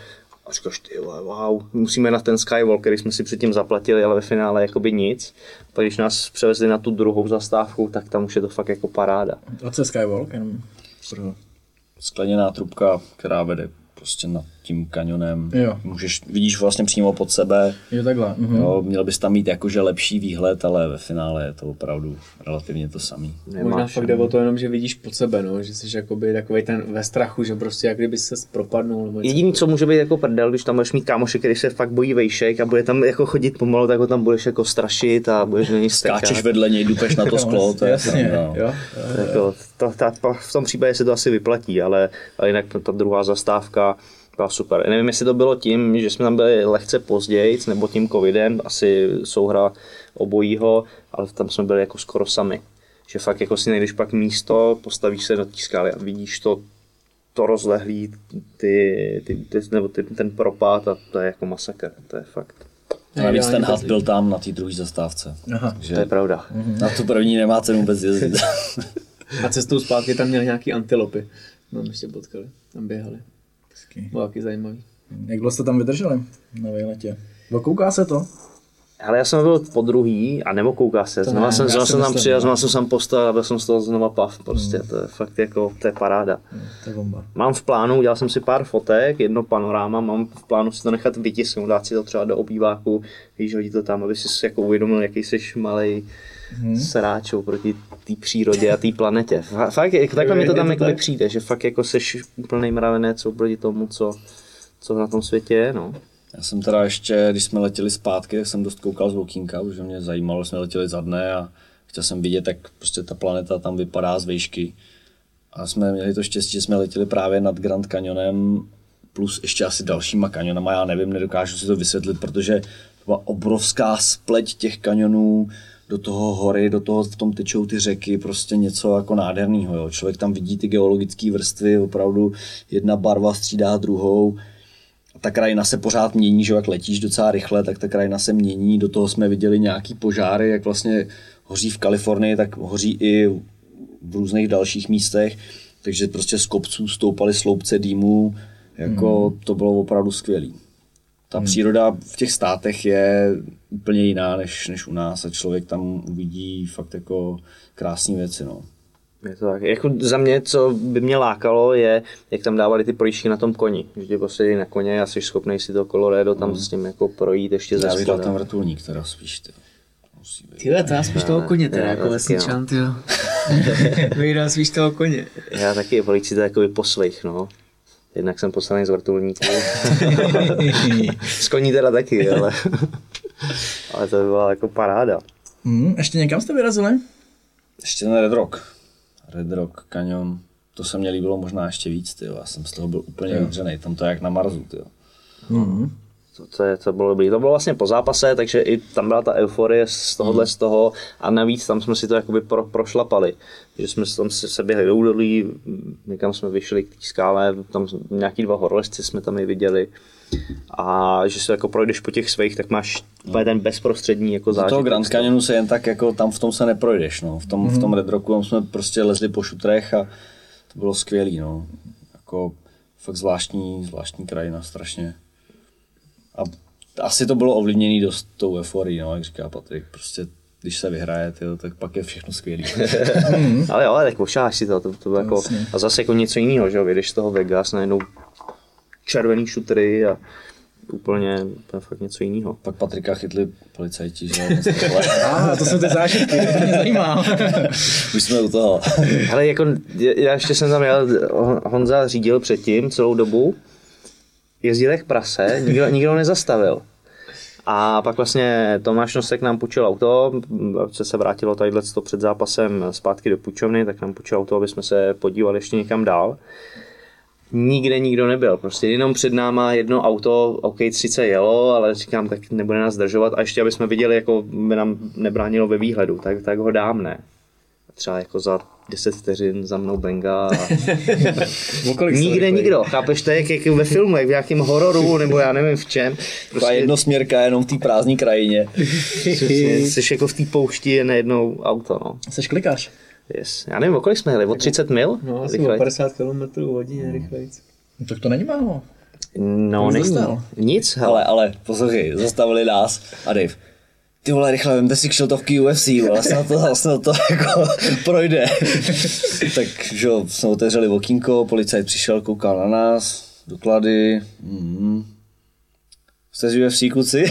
a říkáš, ty vole, wow, musíme na ten Skywalk, který jsme si předtím zaplatili, ale ve finále jakoby nic. Pak když nás převezli na tu druhou zastávku, tak tam už je to fakt jako paráda. A co je Skywalk? Jenom. Skleněná trubka, která vede prostě nad tím kanionem. Jo. Můžeš, vidíš vlastně přímo pod sebe. Jo, takhle. Mhm. Jo, měl bys tam mít jakože lepší výhled, ale ve finále je to opravdu relativně to samý. Možná fakt jde o to jenom, že vidíš pod sebe, no, že jsi jakoby takový ten ve strachu, že prostě jak kdyby se propadnul. Nebo Jediný, co může být jako prdel, když tam budeš mít kámoše, který se fakt bojí vejšek a bude tam jako chodit pomalu, tak ho tam budeš jako strašit a budeš na něj stekat. Skáčeš vedle něj, dupeš na to sklo, to je Jasně, no. jo. Jako, to, ta, ta, v tom případě se to asi vyplatí, ale, ale jinak ta, ta druhá zastávka byla super. Nevím, jestli to bylo tím, že jsme tam byli lehce později, nebo tím covidem, asi souhra obojího, ale tam jsme byli jako skoro sami. Že fakt jako si najdeš pak místo, postavíš se na té skály a vidíš to, to rozlehlý, ty, ty, ty, nebo ty, ten propad a to je jako masakr, to je fakt. A navíc ten Ideální had byl tam na té druhé zastávce. Aha. To Takže je pravda. na tu první nemá cenu vůbec jezdit. A cestou zpátky tam měl nějaký antilopy. No, ještě potkali, tam běhali. Hezký. Bylo taky zajímavý. Jak dlouho jste tam vydrželi na výletě? Okouká se to? Ale já jsem byl po druhý a nebo kouká se. Znova ne, jsem, znova jsem tam přijel, no. znova jsem tam postavil a byl jsem z toho znova pav. Prostě to je fakt jako, to je paráda. To je bomba. Mám v plánu, udělal jsem si pár fotek, jedno panoráma, mám v plánu si to nechat vytisknout, dát si to třeba do obýváku, víš, hodit to tam, aby si jako uvědomil, jaký jsi malej hmm. sráč oproti té přírodě a té planetě. Fa- Fakt, jako, takhle mi to tam jako přijde, že fakt jako jsi úplný mravenec oproti tomu, co, co na tom světě je, no. Já jsem teda ještě, když jsme letěli zpátky, tak jsem dost koukal z okýnka, protože mě zajímalo, že jsme letěli za dne a chtěl jsem vidět, jak prostě ta planeta tam vypadá z výšky. A jsme měli to štěstí, že jsme letěli právě nad Grand Canyonem plus ještě asi dalšíma kanionama, já nevím, nedokážu si to vysvětlit, protože to byla obrovská spleť těch kanionů, do toho hory, do toho v tom tečou ty řeky, prostě něco jako nádherného. Jo. Člověk tam vidí ty geologické vrstvy, opravdu jedna barva střídá druhou. Ta krajina se pořád mění, že jak letíš docela rychle, tak ta krajina se mění. Do toho jsme viděli nějaký požáry, jak vlastně hoří v Kalifornii, tak hoří i v různých dalších místech. Takže prostě z kopců stoupaly sloupce dýmů, jako Hmm. to bylo opravdu skvělý. Ta příroda v těch státech je úplně jiná než, než u nás a člověk tam uvidí fakt jako krásné věci. No. Je to tak. Jako za mě, co by mě lákalo, je, jak tam dávali ty projížďky na tom koni. Že tě posadí na koně a jsi schopný si to Colorado tam s tím jako projít ještě ze Já ten vrtulník teda spíš. Ty. Musí být. Tyhle, to já spíš toho koně, teda jako vesničan, ty jo. Vyjdá spíš toho koně. Já taky volík si to jako posvých, no. Jednak jsem poslaný z vrtulníků. z koní teda taky, ale, ale to by byla jako paráda. Hmm, ještě někam jste vyrazili? Ještě ten Red Rock. Red Rock Canyon. To se mně líbilo možná ještě víc, ty. Já jsem z toho byl úplně vydřený. Tam to je jak na Marsu, ty. To, to, je, to bylo dobrý. To bylo vlastně po zápase, takže i tam byla ta euforie z tohohle, z toho a navíc tam jsme si to jakoby pro, prošlapali. Že jsme se tam se, se běhli do údolí, někam jsme vyšli k té skále, tam nějaký dva horolezci jsme tam i viděli. A že se jako projdeš po těch svých, tak máš úplně ten bezprostřední jako Do zážitek. toho Grand Canyonu se jen tak jako tam v tom se neprojdeš, no. V tom, v tom Red Rocku tam jsme prostě lezli po šutrech a to bylo skvělý, no. Jako fakt zvláštní, zvláštní krajina, strašně. A asi to bylo ovlivněné dost tou euforií, no, jak říká Patrik. Prostě když se vyhraje, tyjo, tak pak je všechno skvělý. Ale jo, ale tak pošáš si to, to, to bylo jako, a zase jako něco jiného, že jo, vyjdeš z toho Vegas, najednou červený šutry a úplně, úplně fakt něco jiného. pak Patrika chytli policajti, že. A to jsou ty zážitky, to mě zajímá. Už jsme u toho. Ale jako, já ještě jsem tam jel, Honza řídil předtím celou dobu, jezdil jak prase, nikdo, nikdo nezastavil. A pak vlastně Tomáš Nosek nám půjčil auto, se se vrátilo tadyhle to před zápasem zpátky do půjčovny, tak nám půjčil auto, aby jsme se podívali ještě někam dál. Nikde nikdo nebyl, prostě jenom před náma jedno auto, OK, sice jelo, ale říkám, tak nebude nás zdržovat a ještě, aby jsme viděli, jako by nám nebránilo ve výhledu, tak, tak ho dám, ne. Třeba jako za 10 vteřin za mnou Benga a Nikde nikdo, chápeš, to je jak, jak ve filmu, jak v nějakém hororu, nebo já nevím v čem. Taková Prostě jednosměrka jenom v té prázdné krajině. jsi jako v té poušti je najednou auto, no. Seš klikáš. Yes. Já nevím, o kolik jsme jeli, o 30 mil? No, asi o 50 km hodině rychlejc. No, tak to není málo. No, Nic. Nic, hele. Ale, ale, poslouchej, zastavili nás a Dave, ty vole, rychle, vemte si kšiltovky UFC, vole, snad to, snad to jako projde. tak, že jo, jsme otevřeli okýnko, policajt přišel, koukal na nás, Doklady. Mm. Jste z UFC, kluci?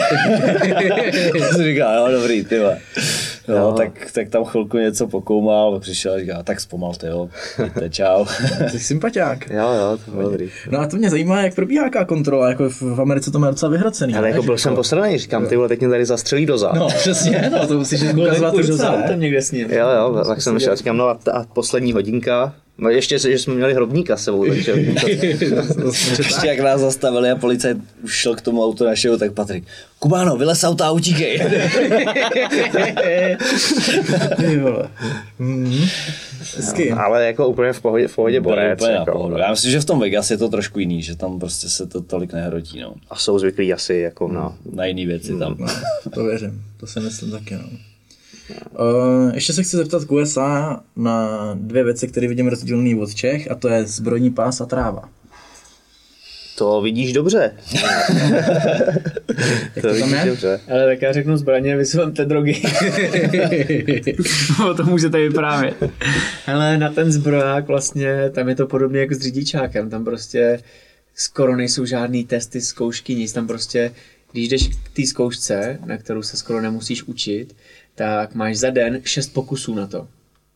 jsem říkal, jo, dobrý, ty vole. No, tak, tak tam chvilku něco pokoumal, přišel a říká, tak zpomalte, jo, jděte, čau. Jsi sympatiák. Jo, jo, to bylo dobrý. No a to mě zajímá, jak probíhá jaká kontrola, jako v Americe to má docela vyhrocený. Ale ne? jako byl jsem posraný, říkám, ty vole, teď mě tady zastřelí do zad. No, přesně, no, to musíš ukazovat autem ne? někde s ním. Jo, jo, tak jsem šel, říkám, no a, a poslední hodinka, no ještě, že jsme měli hrobníka s sebou, takže Ještě jak nás zastavili a policajt už šel k tomu autu našeho, tak Patrik, Kubáno, vylez z auta a utíkej. Mhm. Hezky. ale jako úplně v pohodě, v pohodě borec. Úplně na jako, pohodu. Já myslím, že v tom Vegas je to trošku jiný, že tam prostě se to tolik nehrotí, no. a jsou zvyklí asi jako na... Na jiný věci tam. No, to věřím, to si myslím taky, no. Uh, ještě se chci zeptat k USA na dvě věci, které vidím rozdílný od Čech, a to je zbrojní pás a tráva. To vidíš dobře. Jak to tam je? dobře. Ale tak já řeknu zbraně, vy si vemte drogy. o tom můžete vyprávět. Ale na ten zbroják vlastně, tam je to podobně jako s řidičákem, tam prostě skoro nejsou žádný testy, zkoušky, nic, tam prostě, když jdeš k té zkoušce, na kterou se skoro nemusíš učit, tak máš za den šest pokusů na to.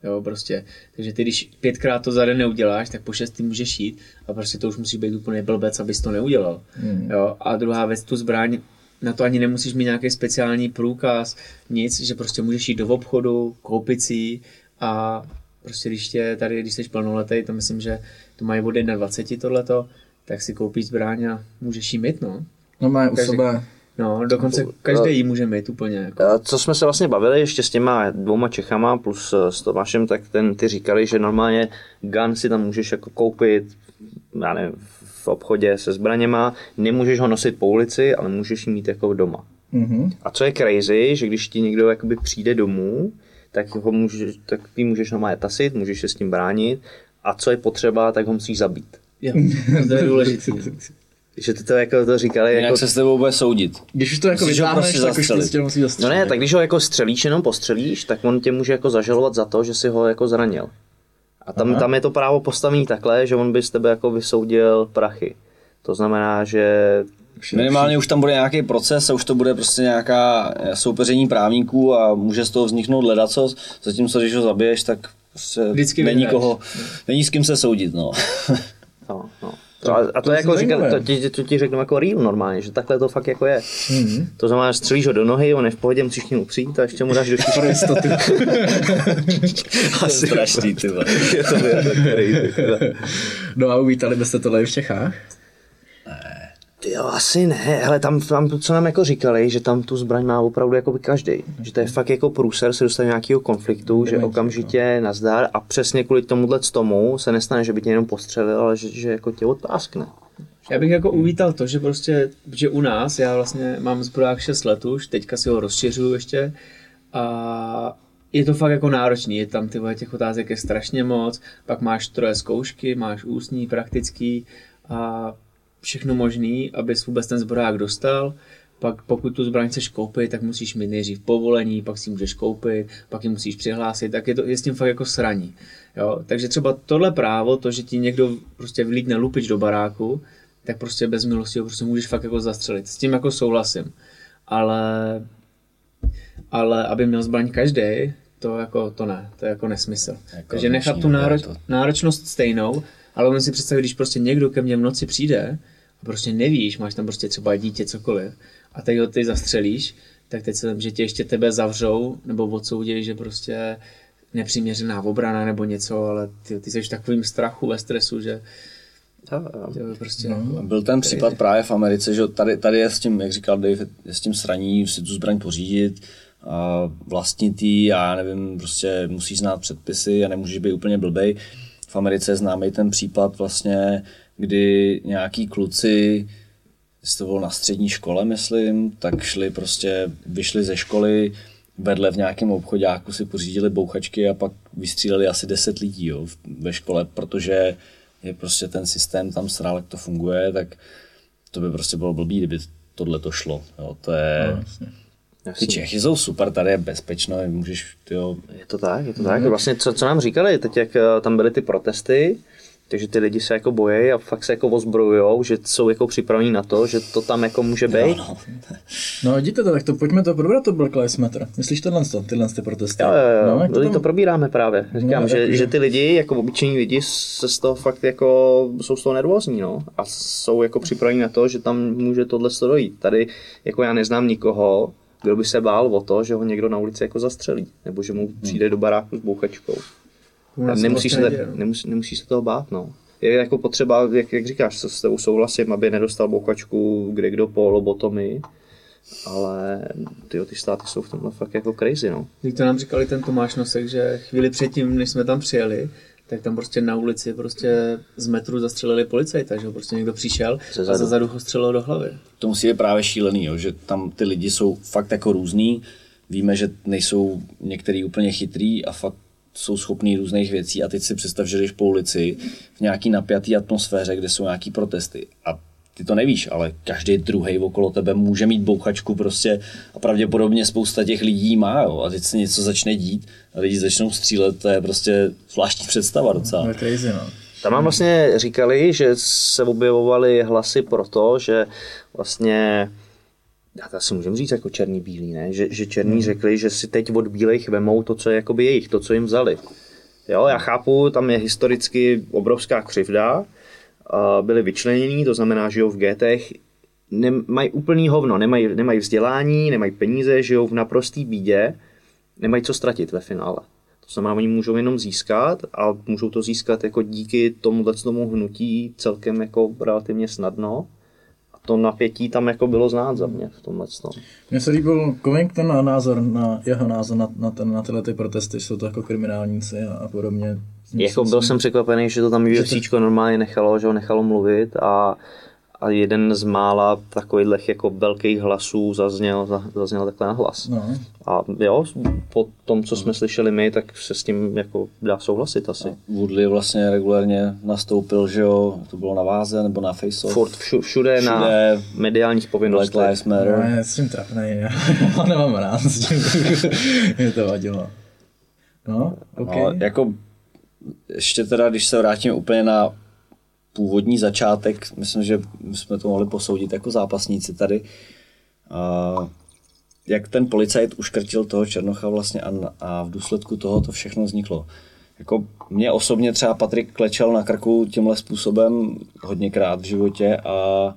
Jo, prostě. Takže ty, když pětkrát to za den neuděláš, tak po šestý můžeš jít a prostě to už musí být úplně blbec, abys to neudělal. Mm. Jo, a druhá věc, tu zbraň, na to ani nemusíš mít nějaký speciální průkaz, nic, že prostě můžeš jít do obchodu, koupit si a prostě když tě tady, když jsi plnoletý, to myslím, že to mají od 21 tohleto, tak si koupíš zbraň a můžeš jí mít, no. No má u Každý- sebe No, dokonce každý ji může mít úplně. Jako. A Co jsme se vlastně bavili ještě s těma dvouma Čechama plus eh, s Tomášem, tak ten ty říkali, že normálně gun si tam můžeš jako koupit, já nevím, v obchodě se zbraněma, nemůžeš ho nosit po ulici, ale můžeš ji mít jako doma. Mhm. A co je crazy, že když ti někdo jakoby přijde domů, tak, ho můžeš, tak ty můžeš normálně tasit, můžeš se s tím bránit a co je potřeba, tak ho musíš zabít. Jo, to je důležité. Že ty to jako to říkali, Jinak jako, se s tebou bude soudit. Když už to jako vytáhneš, prostě tak už zastřelit. prostě musí no zastřelit. ne, tak když ho jako střelíš, jenom postřelíš, tak on tě může jako zažalovat za to, že si ho jako zranil. A tam, tam je to právo postavený takhle, že on by z tebe jako vysoudil prachy. To znamená, že Minimálně už tam bude nějaký proces a už to bude prostě nějaká soupeření právníků a může z toho vzniknout ledacos, zatímco když ho zabiješ, tak prostě Vždycky není koho, není s kým se soudit, no. No, no. To, a, a to, to je jako říkám, to, ti, to ti řeknu jako real normálně, že takhle to fakt jako je. Mhm. Mm-hmm. To znamená, že střelíš ho do nohy, on je v pohodě, musíš k němu přijít a ještě mu dáš do Pro tíže. jistotu. Asi strašný, ty vole. je to je to crazy. tyhle. No a uvítali byste tohle i v Čechách? Ty Jo, asi ne, ale tam, tam, co nám jako říkali, že tam tu zbraň má opravdu jako by každý. Že to je fakt jako průser se dostane nějakého konfliktu, že okamžitě nazdar a přesně kvůli tomuhle tomu se nestane, že by tě jenom postřelil, ale že, že jako tě odpáskne. Já bych jako uvítal to, že prostě, že u nás, já vlastně mám zbroják 6 let už, teďka si ho rozšiřuju ještě a je to fakt jako náročný, je tam ty těch otázek je strašně moc, pak máš troje zkoušky, máš ústní, praktický a všechno možný, abys vůbec ten zbroják dostal. Pak pokud tu zbraň chceš koupit, tak musíš mít nejdřív povolení, pak si můžeš koupit, pak ji musíš přihlásit, tak je, to, je s tím fakt jako sraní. Jo? Takže třeba tohle právo, to, že ti někdo prostě vlídne lupič do baráku, tak prostě bez milosti ho prostě můžeš fakt jako zastřelit. S tím jako souhlasím. Ale, ale aby měl zbraň každý, to jako to ne, to je jako nesmysl. Jako Takže nechat tu nároč, to- náročnost stejnou, ale on si představit, když prostě někdo ke mně v noci přijde prostě nevíš, máš tam prostě třeba dítě, cokoliv, a teď ho ty zastřelíš, tak teď se, že tě ještě tebe zavřou, nebo odsoudí, že prostě nepřiměřená obrana nebo něco, ale ty, ty jsi v takovým strachu, ve stresu, že to je prostě... No. Byl ten případ právě v Americe, že tady, tady je s tím, jak říkal Dave, je s tím sraní si tu zbraň pořídit, a vlastnit ji a já nevím, prostě musí znát předpisy a nemůžeš být úplně blbej. Americe je známý ten případ vlastně, kdy nějaký kluci, jestli to bylo na střední škole, myslím, tak šli prostě, vyšli ze školy, vedle v nějakém obchodáku si pořídili bouchačky a pak vystříleli asi 10 lidí jo, ve škole, protože je prostě ten systém tam srál, jak to funguje, tak to by prostě bylo blbý, kdyby tohle to šlo. Jo, to je... Ty Čechy jsou super, tady je bezpečno, můžeš, tyjo, Je to tak, je to tak. Vlastně co, co nám říkali teď, jak eh, tam byly ty protesty, Takže ty lidi se jako bojí a fakt se jako ozbrojujou, že jsou jako připravení na to, že to tam jako může být. No, No vidíte to, tak to pojďme to probrat to Black Lives Matter. Myslíš tohle, to, tyhle ty protesty? Jo, jo, jo. No, No, tam- to probíráme právě. Říkám, No, že, taky. že ty lidi, jako obyčejní lidi, se z toho fakt jako, jsou z toho nervózní, no. A jsou jako připraveni na to, že tam může tohle dojít. Tady, jako já neznám nikoho, kdo by se bál o to, že ho někdo na ulici jako zastřelí, nebo že mu přijde do baráku s bouchačkou. U nás A nemusí, se, vlastně nemusí se toho bát, no. Je jako potřeba, jak, jak říkáš, s tebou souhlasím, aby nedostal bouchačku kde kdo po lobotomii, ale tyjo, ty státy jsou v tomhle fakt jako crazy, no. Když to nám říkali ten Tomáš Nosek, že chvíli předtím, než jsme tam přijeli, tak tam prostě na ulici prostě z metru zastřelili policajta, že ho prostě někdo přišel Ze a zadu. za zadu ho střelil do hlavy. to musí být právě šílený, jo, že tam ty lidi jsou fakt jako různý. Víme, že nejsou některý úplně chytrý a fakt jsou schopní různých věcí a teď si představ, že jdeš po ulici v nějaký napjatý atmosféře, kde jsou nějaký protesty a ty to nevíš, ale každý druhý okolo tebe může mít bouchačku prostě a pravděpodobně spousta těch lidí má, jo, a teď se něco začne dít a lidi začnou střílet, to je prostě zvláštní představa docela. To je crazy, no. Tam nám vlastně říkali, že se objevovaly hlasy pro to, že vlastně já to asi můžeme říct jako černý bílý, ne? Že, že černí řekli, že si teď od bílejch vemou to, co je jakoby jejich, to, co jim vzali. Jo, já chápu, tam je historicky obrovská křivda, byli vyčlenění, to znamená, žijou v getech, mají úplný hovno, nemají, nemají vzdělání, nemají peníze, žijou v naprostý bídě, nemají co ztratit ve finále. To znamená, oni můžou jenom získat a můžou to získat jako díky tomuhle tomu hnutí celkem jako relativně snadno. A to napětí tam jako bylo znát za mě v tomhle tom. Mně se líbil Covington názor na jeho názor na, na, ten, na tyhle ty protesty, jsou to jako kriminálníci a, a podobně. Jako byl jsem překvapený, že to tam UFC normálně nechalo, že ho nechalo mluvit a, a jeden z mála takových jako velkých hlasů zazněl, za- zazněl takhle na hlas. No, A jo, po tom, co jsme slyšeli my, tak se s tím jako dá souhlasit asi. Woodley vlastně regulérně nastoupil, že jo, to bylo na váze nebo na face Furt všu, všude, na Všude mediálních Black povinnostech. Lives Matter. no je s tím trapnej, já ho nemám rád, s tím mě to vadilo. No, OK. No, jako ještě teda, když se vrátím úplně na původní začátek, myslím, že jsme to mohli posoudit jako zápasníci tady, a jak ten policajt uškrtil toho Černocha vlastně a, a v důsledku toho to všechno vzniklo. Jako mě osobně třeba Patrik klečel na krku tímhle způsobem hodněkrát v životě a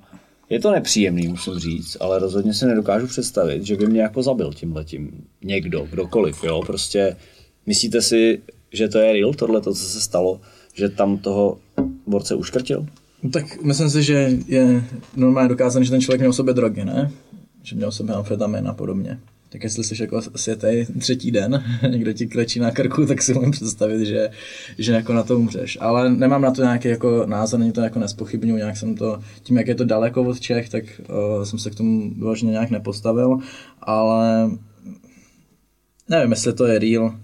je to nepříjemný, musím říct, ale rozhodně si nedokážu představit, že by mě jako zabil tímhletím někdo, kdokoliv, jo, prostě myslíte si, že to je real, tohle to, co se stalo, že tam toho borce uškrtil? No, tak myslím si, že je normálně dokázané, že ten člověk měl v sobě drogy, ne? Že měl v sobě amfetamin a podobně. Tak jestli jsi jako světej třetí den, někdo ti klečí na krku, tak si můžu představit, že, že jako na to umřeš. Ale nemám na to nějaký jako názor, není to jako nespochybňuji, nějak jsem to, tím jak je to daleko od Čech, tak uh, jsem se k tomu vyloženě nějak nepostavil, ale nevím, jestli to je real.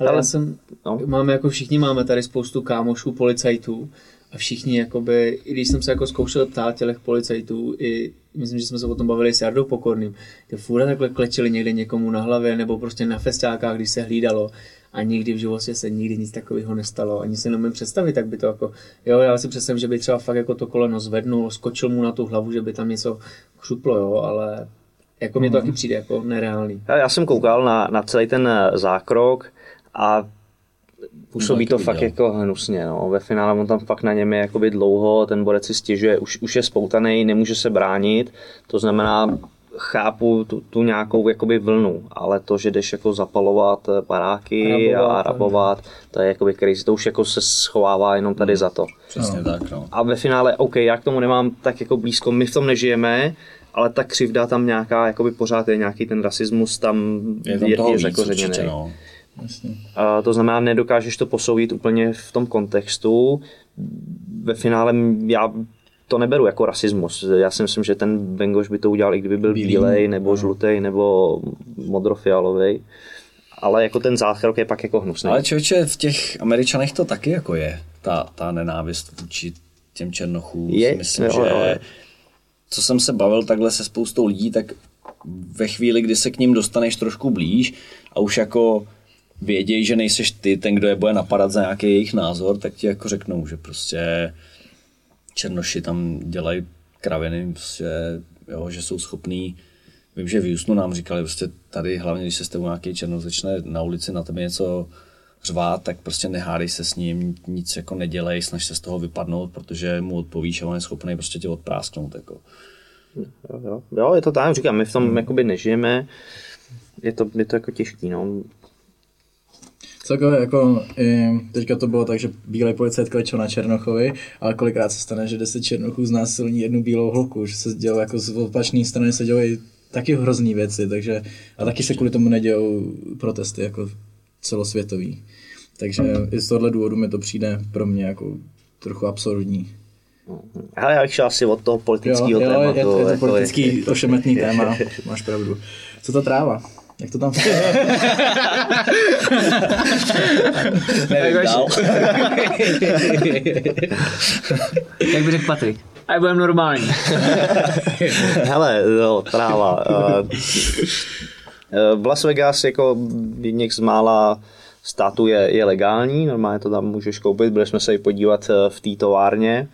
Ale, já jsem, no. máme jako všichni máme tady spoustu kámošů, policajtů a všichni jakoby, i když jsem se jako zkoušel ptát těch policajtů, i myslím, že jsme se o tom bavili s Jardou Pokorným, ty furt takhle klečeli někde někomu na hlavě nebo prostě na festiákách, když se hlídalo a nikdy v životě se nikdy nic takového nestalo. Ani si nemůžu představit, tak by to jako, jo, já si představím, že by třeba fakt jako to koleno zvednul, skočil mu na tu hlavu, že by tam něco křuplo, jo, ale jako mně to taky přijde jako nereálný. Já, já jsem koukal na, na celý ten eh, zákrok a působí to fakt jako hnusně. No. Ve finále on tam fakt na něm je jakoby dlouho, ten borec si stěžuje, už, už je spoutaný, nemůže se bránit, to znamená, chápu tu, tu nějakou jakoby vlnu, ale to, že jdeš jako zapalovat eh, paráky Rabovat, a rabovat, to je jakoby crazy, to už jako se schovává jenom tady za to. Přesně no. tak, no. A ve finále, OK, já k tomu nemám tak jako blízko, my v tom nežijeme, ale ta křivda tam nějaká, jakoby pořád je nějaký ten rasismus tam Je tam je, je zakořeněný. určitě, no. A to znamená, nedokážeš to posoudit úplně v tom kontextu. Ve finále já to neberu jako rasismus. Já si myslím, že ten Bengoš by to udělal, i kdyby byl Bílý. bílej, nebo žlutý, nebo modrofialový. Ale jako ten zákrok je pak jako hnusný. Ale člověče, v těch Američanech to taky jako je, ta, ta nenávist vůči těm černochům. Je, myslím, jo, že co jsem se bavil takhle se spoustou lidí, tak ve chvíli, kdy se k ním dostaneš trošku blíž a už jako vědějí, že nejseš ty ten, kdo je bude napadat za nějaký jejich názor, tak ti jako řeknou, že prostě černoši tam dělají kraviny, prostě, jo, že jsou schopní Vím, že v Houstonu nám říkali, prostě tady hlavně, když se s tebou nějaký černou začne na ulici na tebe něco řvát, tak prostě nehádej se s ním, nic jako nedělej, snaž se z toho vypadnout, protože mu odpovíš a on je schopný prostě tě odprásknout. Jako. Jo, jo. jo, je to tak, říkám, my v tom hmm. jakoby nežijeme, je to, je to jako těžký, no. Celkově jako i teďka to bylo tak, že bílý policajt klečel na Černochovi, ale kolikrát se stane, že deset Černochů znásilní jednu bílou holku, že se dělo jako z opačné strany se dělají taky hrozný věci, takže a taky se kvůli tomu nedějou protesty jako celosvětový. Takže i z tohohle důvodu mi to přijde pro mě jako trochu absurdní. Ale já bych šel asi od toho politického tématu. Je, je, je to jako politický je, ošemetný téma, máš pravdu. Co to tráva? Jak to tam Nevím dál. Jak by řekl Patrik? A budeme normální. Hele, no, tráva. Uh, v Las Vegas jako jedněch z mála států je, je legální, normálně to tam můžeš koupit, byli jsme se i podívat eh, v té továrně.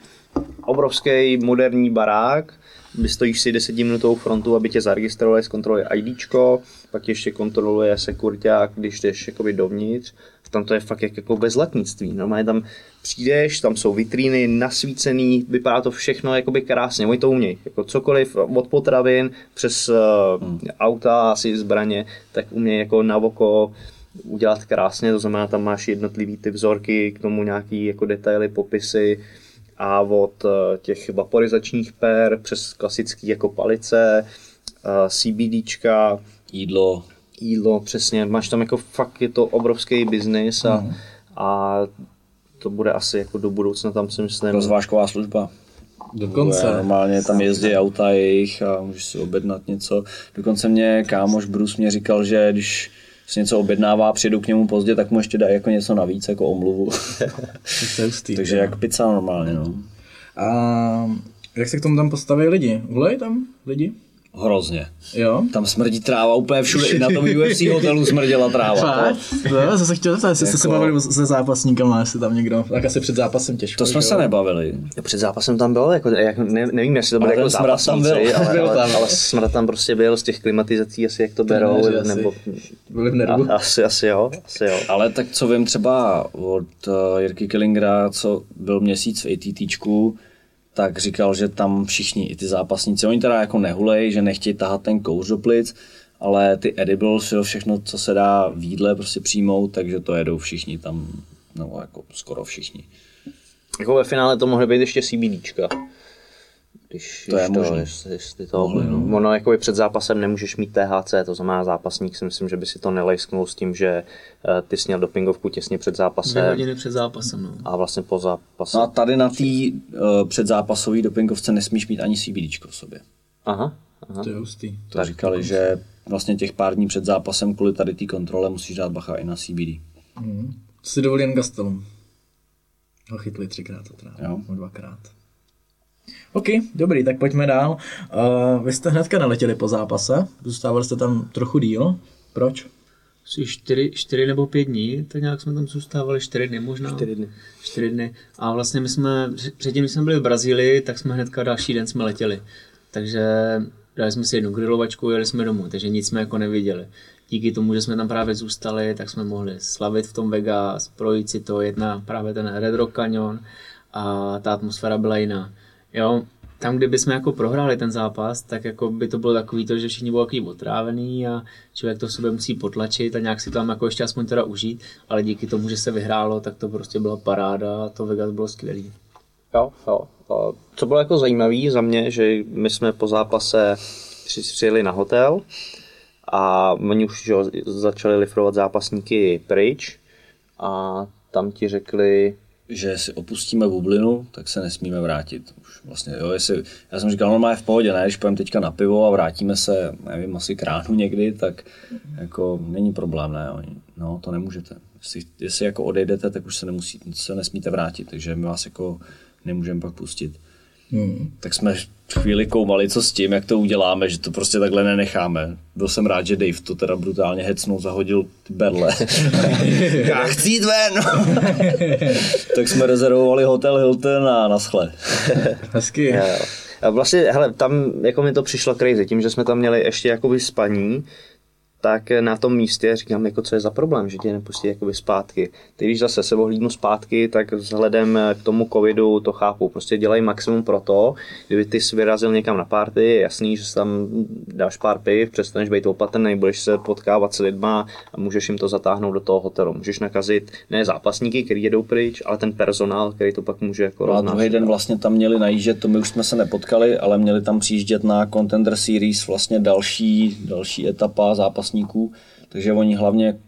Obrovský moderní barák, stojíš si desetiminutovou frontu, aby tě zaregistrovali, zkontroluje IDčko, pak ještě kontroluje sekuriták, když jdeš jakoby dovnitř. Tam to je fakt jak, jako bezletnictví. Normálně tam přijdeš, tam jsou vitríny nasvícený, vypadá to všechno jakoby krásně, oni to umějí. Jako cokoliv od potravin přes uh, hmm. auta, asi zbraně, tak umějí jako na oko udělat krásně, to znamená, tam máš jednotlivý ty vzorky, k tomu nějaký jako detaily, popisy, a od eh, těch vaporizačních per přes klasický jako palice, eh, CBDčka, jídlo. Jídlo, přesně. Máš tam jako fakt je to obrovský biznis a, mm. a to bude asi jako do budoucna tam si myslím. Rozvážková služba. Dokonce. Normálně tam jezdí auta jejich a můžeš si objednat něco. Dokonce mě kámoš Bruce mě říkal, že když si něco objednává, přijdu k němu pozdě, tak mu ještě dají jako něco navíc, jako omluvu. Takže jak pizza normálně, no. A jak se k tomu tam postaví lidi? Volej tam lidi? Hrozně. Jo? Tam smrdí tráva úplně všude, i na tom UFC hotelu smrděla tráva. To, no, zase chtěl zeptat, jestli jako... jste se jako- bavili se zápasníkama, jestli tam někdo, tak asi před zápasem těžko. To jsme se nebavili. Před zápasem tam byl, jako, jak, ne, nevím, jestli to byl jako zápasníci, tam byl. ale, byl tam, ale smrad tam prostě byl z těch klimatizací, asi jak to berou, ne, nebo... Byli v nervu. A, asi, asi jo, asi jo. Ale tak co vím třeba od uh, Jirky Killingera, co byl měsíc v ATTčku, tak říkal, že tam všichni, i ty zápasníci, oni teda jako nehulej, že nechtějí tahat ten kouř do plic, ale ty edibles, jo, všechno, co se dá v jídle prostě přijmout, takže to jedou všichni tam, no jako skoro všichni. Jako ve finále to mohly být ještě CBDčka. Když, to je to, možné. Jestli, jestli to, no. Ono jako před zápasem nemůžeš mít THC, to znamená zápasník si myslím, že by si to nelejsknul s tím, že uh, ty jsi měl dopingovku těsně před zápasem. Dvě hodiny před zápasem, no. A vlastně po zápase. No a tady na té uh, předzápasové dopingovce nesmíš mít ani CBDčko v sobě. Aha. Aha. To je hustý. To tak, říkali, dokonce. že vlastně těch pár dní před zápasem kvůli tady té kontrole musíš dát bacha i na CBD. Mm. Si dovolí jen Gastelum. Ho chytli třikrát to teda, jo. dvakrát. OK, dobrý, tak pojďme dál. Uh, vy jste hnedka naletěli po zápase, zůstávali jste tam trochu díl. Proč? Asi čtyři, čtyři nebo pět dní, tak nějak jsme tam zůstávali, čtyři dny možná. Čtyři dny. Čtyři dny. A vlastně my jsme, předtím, když jsme byli v Brazílii, tak jsme hnedka další den jsme letěli. Takže dali jsme si jednu grilovačku, jeli jsme domů, takže nic jsme jako neviděli. Díky tomu, že jsme tam právě zůstali, tak jsme mohli slavit v tom Vegas, projít si to, jedna právě ten Red Rock Canyon a ta atmosféra byla jiná. Jo, tam, kdyby jsme jako prohráli ten zápas, tak jako by to bylo takový to, že všichni byli takový otrávený a člověk to v sobě musí potlačit a nějak si tam jako ještě aspoň teda užít, ale díky tomu, že se vyhrálo, tak to prostě byla paráda a to Vegas bylo skvělý. Jo, jo. Co bylo jako zajímavé za mě, že my jsme po zápase přijeli na hotel a oni už že, začali lifrovat zápasníky pryč a tam ti řekli, že si opustíme bublinu, tak se nesmíme vrátit. Vlastně, jo, jestli, já jsem říkal, normálně v pohodě, ne, když půjdeme teďka na pivo a vrátíme se, nevím, asi k ránu někdy, tak jako není problém, ne, no, to nemůžete. Jestli, jestli jako odejdete, tak už se, nemusí, se nesmíte vrátit, takže my vás jako nemůžeme pak pustit. Hmm. Tak jsme chvíli koumali, co s tím, jak to uděláme, že to prostě takhle nenecháme. Byl jsem rád, že Dave to teda brutálně hecnul, zahodil ty berle. Já chci jít ven! tak jsme rezervovali hotel Hilton a naschle. Hezky. A vlastně, hele, tam jako mi to přišlo crazy, tím, že jsme tam měli ještě jakoby spaní, tak na tom místě říkám, jako co je za problém, že tě nepustí jakoby zpátky. Ty když zase se ohlídnu zpátky, tak vzhledem k tomu covidu to chápu. Prostě dělají maximum pro to, kdyby ty jsi vyrazil někam na party, je jasný, že si tam dáš pár piv, přestaneš být opatrný, budeš se potkávat s lidma a můžeš jim to zatáhnout do toho hotelu. Můžeš nakazit ne zápasníky, kteří jedou pryč, ale ten personál, který to pak může jako no A druhý den vlastně tam měli najíždět, to my už jsme se nepotkali, ale měli tam přijíždět na Contender Series vlastně další, další etapa zápas zápasníků, takže oni hlavně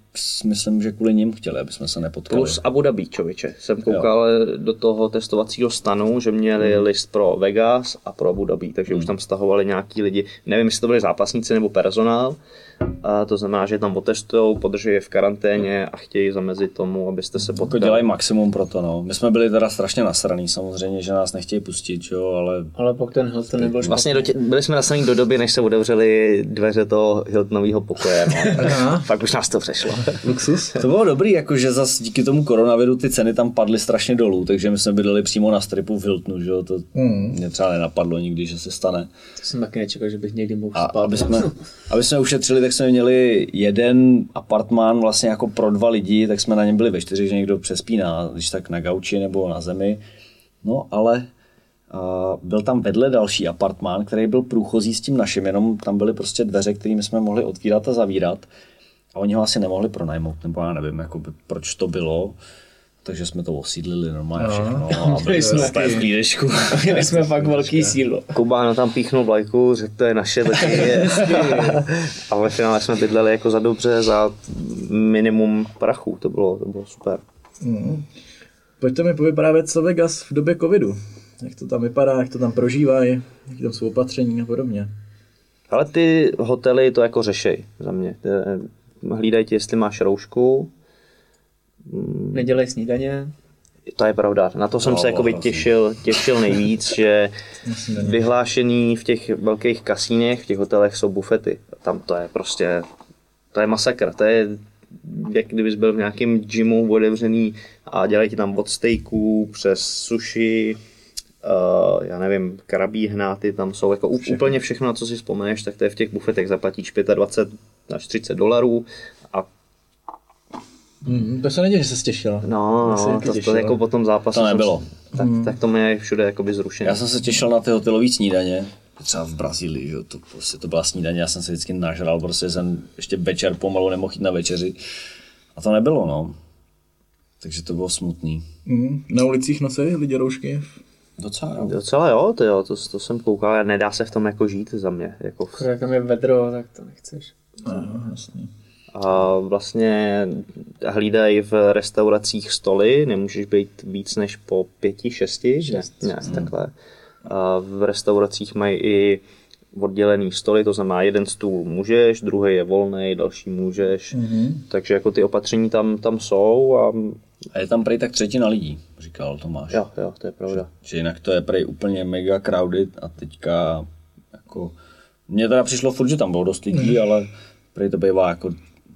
myslím, že kvůli ním chtěli, aby jsme se nepotkali. Plus Abu Dhabi, čověče. Jsem koukal jo. do toho testovacího stanu, že měli hmm. list pro Vegas a pro Abu Dhabi, takže hmm. už tam stahovali nějaký lidi. Nevím, jestli to byli zápasníci nebo personál, a to znamená, že tam otestují, podrží je v karanténě a chtějí zamezit tomu, abyste se potkali. Jako dělají maximum pro to, no. My jsme byli teda strašně nasraný samozřejmě, že nás nechtějí pustit, jo, ale... Ale pak ten Hilton nebyl Vlastně tě, byli jsme nasraný do doby, než se otevřeli dveře toho Hiltonového pokoje, no. Pak už nás to přešlo. Luxus. To bylo dobrý, jakože zase díky tomu koronaviru ty ceny tam padly strašně dolů, takže my jsme bydleli přímo na stripu v Hiltonu, že jo, to mm. mě třeba nenapadlo nikdy, že se stane. To jsem taky nečekal, že bych někdy mohl spát. A aby jsme, aby jsme ušetřili, tak jsme měli jeden apartmán vlastně jako pro dva lidi, tak jsme na něm byli ve čtyři, že někdo přespíná, když tak na gauči nebo na zemi. No ale Uh, byl tam vedle další apartmán, který byl průchozí s tím naším, jenom tam byly prostě dveře, kterými jsme mohli otvírat a zavírat. A oni ho asi nemohli pronajmout, nebo já nevím, jakoby, proč to bylo. Takže jsme to osídlili normálně no. všechno a byli jsme v klídečku. Měli jsme fakt velký sídlo. Kubáno tam píchnul vlajku, řekl, to je naše, taky je. a ve finále jsme bydleli jako za dobře, za minimum prachu, to bylo, to bylo super. Mm. Pojďte mi povyprávět, co Vegas v době covidu. Jak to tam vypadá, jak to tam prožívají, jak tam jsou opatření a podobně. Ale ty hotely to jako řešej za mě. Hlídají jestli máš roušku, Nedělej snídaně. To je pravda. Na to jsem no, se jakoby těšil, těšil nejvíc, že vyhlášení v těch velkých kasínech, v těch hotelech jsou bufety. Tam to je prostě, to je masakr. To je jak kdybys byl v nějakém gymu otevřený a dělají ti tam od steaků přes sushi, uh, já nevím, karabí hnáty tam jsou, jako všechno. úplně všechno, na co si vzpomeneš, tak to je v těch bufetech, zaplatíš 25 až 30 dolarů Mm, to se neděje, že se stěšila. No, no to, to, jako po tom zápasu. To nebylo. tak, mm. tak to mě všude jakoby zrušené. Já jsem se těšil na ty hotelové snídaně, třeba v Brazílii, že to, prostě to byla snídaně, já jsem se vždycky nažral, prostě jsem ještě večer pomalu nemohl jít na večeři. A to nebylo, no. Takže to bylo smutný. Mm, na ulicích nosí lidi roušky? Docela jo. Docela jo, to, jo to, to jsem koukal, nedá se v tom jako žít za mě. Jako v... Jak tam je vedro, tak to nechceš. Jasný a vlastně hlídají v restauracích stoly, nemůžeš být víc než po pěti, šesti, Šest. ne, ne takhle. A v restauracích mají i oddělený stoly, to znamená jeden stůl můžeš, druhý je volný, další můžeš, mm-hmm. takže jako ty opatření tam, tam jsou a a je tam prej tak třetina lidí, říkal Tomáš. Jo, jo, to je pravda. Že, že jinak to je prej úplně mega crowded a teďka jako... Mně teda přišlo furt, že tam bylo dost lidí, mm. ale prej to bývá jako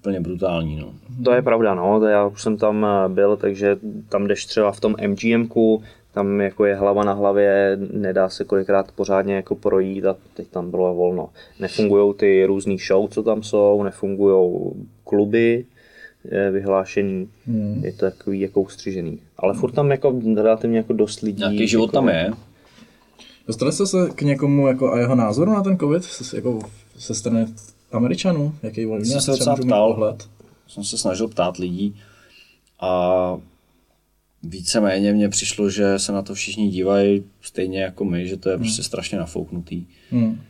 úplně brutální. No. To je pravda, no. Já už jsem tam eh, byl, takže tam jdeš třeba v tom MGMku, tam jako je hlava na hlavě, nedá se kolikrát pořádně jako projít a teď tam bylo volno. Nefungují ty různý show, co tam jsou, nefungují kluby vyhlášení, hmm. je to takový jako ustřižený. Ale furt tam jako relativně jako dost lidí. Nějaký život jako, tam je. Dostali jste se k někomu jako a jeho názoru na ten covid? Jako se strany Američanů? Jaký volný jsem se docela ptal, pohled? Jsem se snažil ptát lidí a víceméně mně přišlo, že se na to všichni dívají stejně jako my, že to je hmm. prostě strašně nafouknutý. Hmm.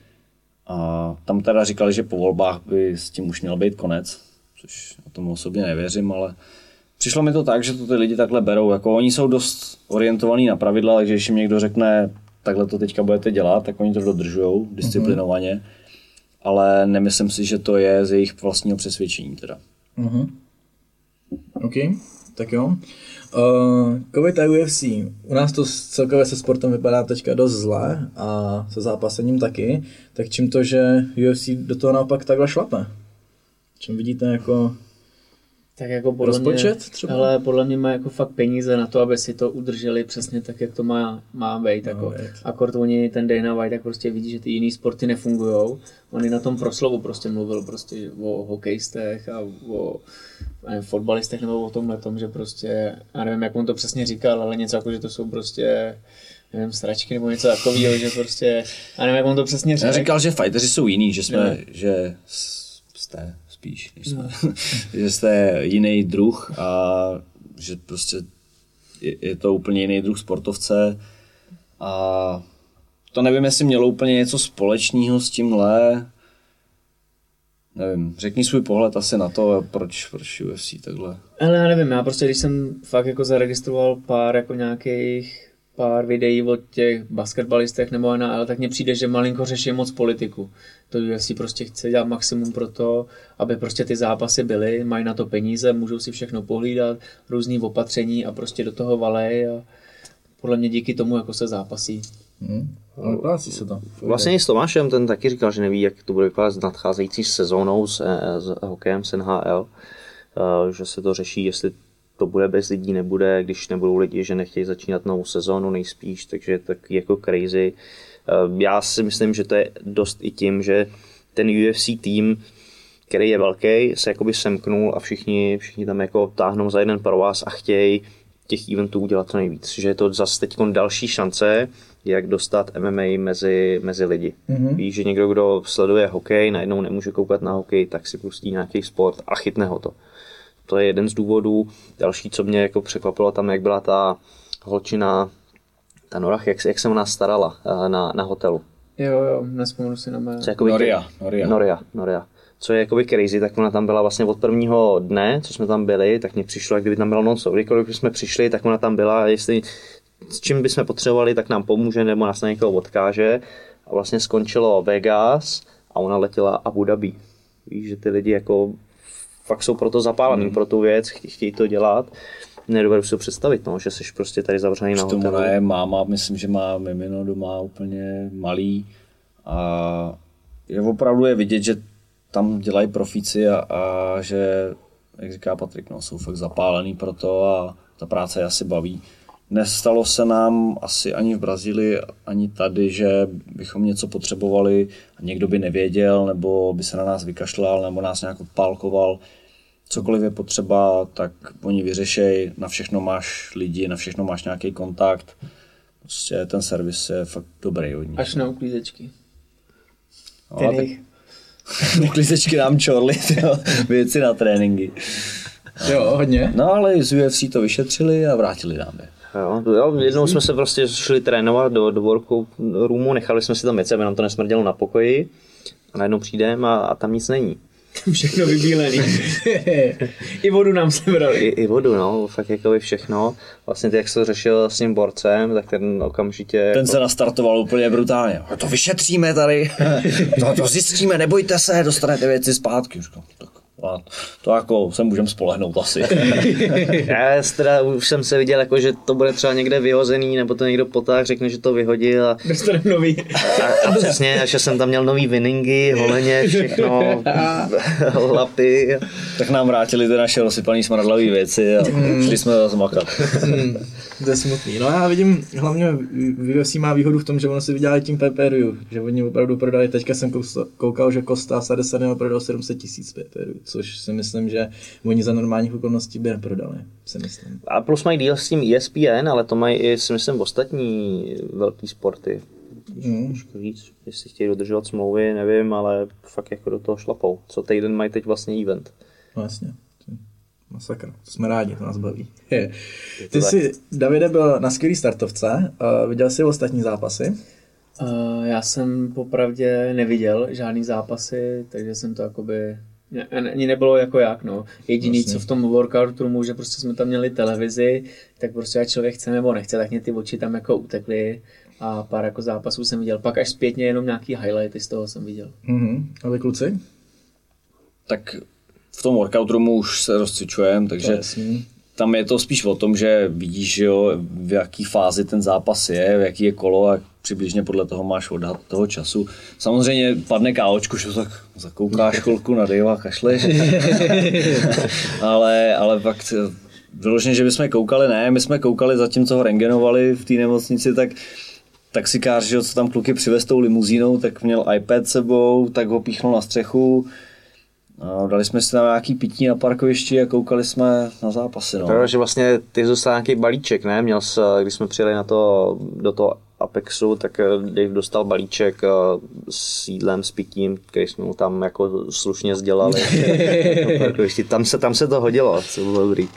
A tam teda říkali, že po volbách by s tím už měl být konec, což o tomu osobně nevěřím, ale přišlo mi to tak, že to ty lidi takhle berou. Jako oni jsou dost orientovaní na pravidla, takže když jim někdo řekne, takhle to teďka budete dělat, tak oni to dodržují disciplinovaně. Hmm ale nemyslím si, že to je z jejich vlastního přesvědčení teda. Uh-huh. OK. Tak jo. Uh, COVID a UFC. U nás to celkově se sportem vypadá teďka dost zle a se zápasením taky. Tak čím to, že UFC do toho naopak takhle šlape? Čím vidíte jako tak jako podle Rozpočet mě, třeba? Ale podle mě má jako fakt peníze na to, aby si to udrželi přesně tak, jak to má, má být. Jako. být. Akord oni, ten Dana White, tak prostě vidí, že ty jiný sporty nefungují. On i na tom proslovu prostě mluvil prostě o hokejistech a o nevím, fotbalistech nebo o tomhle tom, že prostě, já nevím, jak on to přesně říkal, ale něco jako, že to jsou prostě nevím, sračky nebo něco takového, že prostě, já nevím, jak on to přesně Já řekl. říkal, že fighteři jsou jiný, že jsme, Ne. že jste spíš, než jsme, že jste jiný druh a že prostě je, je to úplně jiný druh sportovce a to nevím, jestli mělo úplně něco společného s tímhle. Nevím, řekni svůj pohled asi na to, proč, proč UFC takhle. Ale já nevím, já prostě když jsem fakt jako zaregistroval pár jako nějakých pár videí o těch basketbalistech nebo NHL, tak mně přijde, že malinko řeší moc politiku. To UFC prostě chce dělat maximum pro to, aby prostě ty zápasy byly, mají na to peníze, můžou si všechno pohlídat, různý opatření a prostě do toho valej a podle mě díky tomu jako se zápasí. Hmm. Ale vyplácí se to. Vlastně i s Tomášem, ten taky říkal, že neví, jak to bude vypadat s nadcházející sezónou s, eh, s hokejem, s NHL, eh, že se to řeší, jestli to bude bez lidí, nebude, když nebudou lidi, že nechtějí začínat novou sezónu nejspíš, takže je tak jako crazy. Eh, Já si myslím, že to je dost i tím, že ten UFC tým, který je velký, se jakoby semknul a všichni, všichni tam jako táhnou za jeden pro vás a chtějí těch eventů udělat co nejvíc. Že je to zase teď další šance, jak dostat MMA mezi, mezi lidi. Mm-hmm. Víš, že někdo, kdo sleduje hokej, najednou nemůže koukat na hokej, tak si pustí nějaký sport a chytne ho to. To je jeden z důvodů. Další, co mě jako překvapilo tam, jak byla ta holčina, ta Norach, jak, se- jak se o nás starala eh, na, na hotelu. Jo, jo, nespomenu si na mé. Co je jakoby, Noria, Noria. Noria, Noria. Co je jakoby crazy, tak ona tam byla vlastně od prvního dne, co jsme tam byli, tak mně přišlo, jak kdyby tam byla non Kdykoliv jsme přišli, tak ona tam byla, jestli s čím bychom potřebovali, tak nám pomůže nebo nás na někoho odkáže. A vlastně skončilo Vegas a ona letěla Abu Dhabi. Víš, že ty lidi jako fakt jsou proto zapálení Hmm. pro tu věc, chtějí to dělat. Nedovedu si to představit, no, že jsi prostě tady zavřený na hotelu. ona je máma, myslím, že má mimino doma úplně malý a je opravdu je vidět, že tam dělají profíci a, a že, jak říká Patrik, no, jsou fakt zapálený pro to a ta práce je asi baví. Nestalo se nám asi ani v Brazílii, ani tady, že bychom něco potřebovali a někdo by nevěděl, nebo by se na nás vykašlal, nebo nás nějak odpálkoval. Cokoliv je potřeba, tak oni vyřešej, na všechno máš lidi, na všechno máš nějaký kontakt. Prostě ten servis je fakt dobrý od nich. Až na uklízečky. No, a tak uklízečky nám čorly, tyjo, věci na tréninky. Jo, hodně. No ale z UFC to vyšetřili a vrátili nám je. Jo, jo, jednou jsme se prostě šli trénovat do, do workout roomu, nechali jsme si tam věci, aby nám to nesmrdělo na pokoji a najednou přijdeme a, a tam nic není. Všechno vybílený. I vodu nám sebrali. I, I vodu, no, fakt jako všechno. Vlastně ty, jak se to řešil s tím borcem, tak ten okamžitě... Ten jako, se nastartoval úplně brutálně. A to vyšetříme tady, to, to zjistíme, nebojte se, dostanete věci zpátky. Říkám, tak, a to jako se můžeme spolehnout asi. Já teda už jsem se viděl, jako, že to bude třeba někde vyhozený, nebo to někdo potáh řekne, že to vyhodil a, Dostaneme nový. a, a přesně, a že jsem tam měl nový winningy, holeně, všechno, lapy. tak nám vrátili ty naše rozsypané smradlavé věci a šli jsme zase makat. To je smutný. No já vidím, hlavně UFC má výhodu v tom, že ono si vydělali tím pay-per-view, že oni opravdu prodali, teďka jsem koukal, že Costa Sadesany prodal 700 tisíc pay-per-view, což si myslím, že oni za normálních okolností by neprodali, si myslím. A plus mají díl s tím ESPN, ale to mají i, si myslím, ostatní velký sporty. Mm. Trošku víc, jestli chtějí dodržovat smlouvy, nevím, ale fakt jako do toho šlapou. Co týden mají teď vlastně event. No jasně. Masakr. To jsme rádi, to nás baví. Ty tak. jsi, Davide, byl na skvělý startovce, uh, viděl jsi ostatní zápasy? Uh, já jsem popravdě neviděl žádný zápasy, takže jsem to jakoby ne- ani nebylo jako jak, no. Jediný, Jasně. co v tom workout roomu, že prostě jsme tam měli televizi, tak prostě ať člověk chce nebo nechce, tak mě ty oči tam jako utekly a pár jako zápasů jsem viděl. Pak až zpětně jenom nějaký highlighty z toho jsem viděl. Mhm. A vy kluci? Tak v tom workout roomu už se rozcvičujeme, je takže jasný. tam je to spíš o tom, že vidíš, že jo, v jaký fázi ten zápas je, v jaký je kolo a přibližně podle toho máš odhad toho času. Samozřejmě padne káočku, že tak zakoukáš chvilku na Dave a kašleš. ale, ale pak vyloženě, že bychom koukali, ne, my jsme koukali zatím, co ho rengenovali v té nemocnici, tak taxikář, že co tam kluky přivez tou limuzínou, tak měl iPad sebou, tak ho píchnul na střechu, No, dali jsme si tam nějaký pití na parkovišti a koukali jsme na zápasy. No. Pravda, že vlastně ty dostal nějaký balíček, ne? Měl jsi, když jsme přijeli na to, do toho Apexu, tak eh, Dave dostal balíček eh, s jídlem, s pitím, který jsme mu tam jako slušně sdělali. tam, se, tam se to hodilo, co bylo dobrý.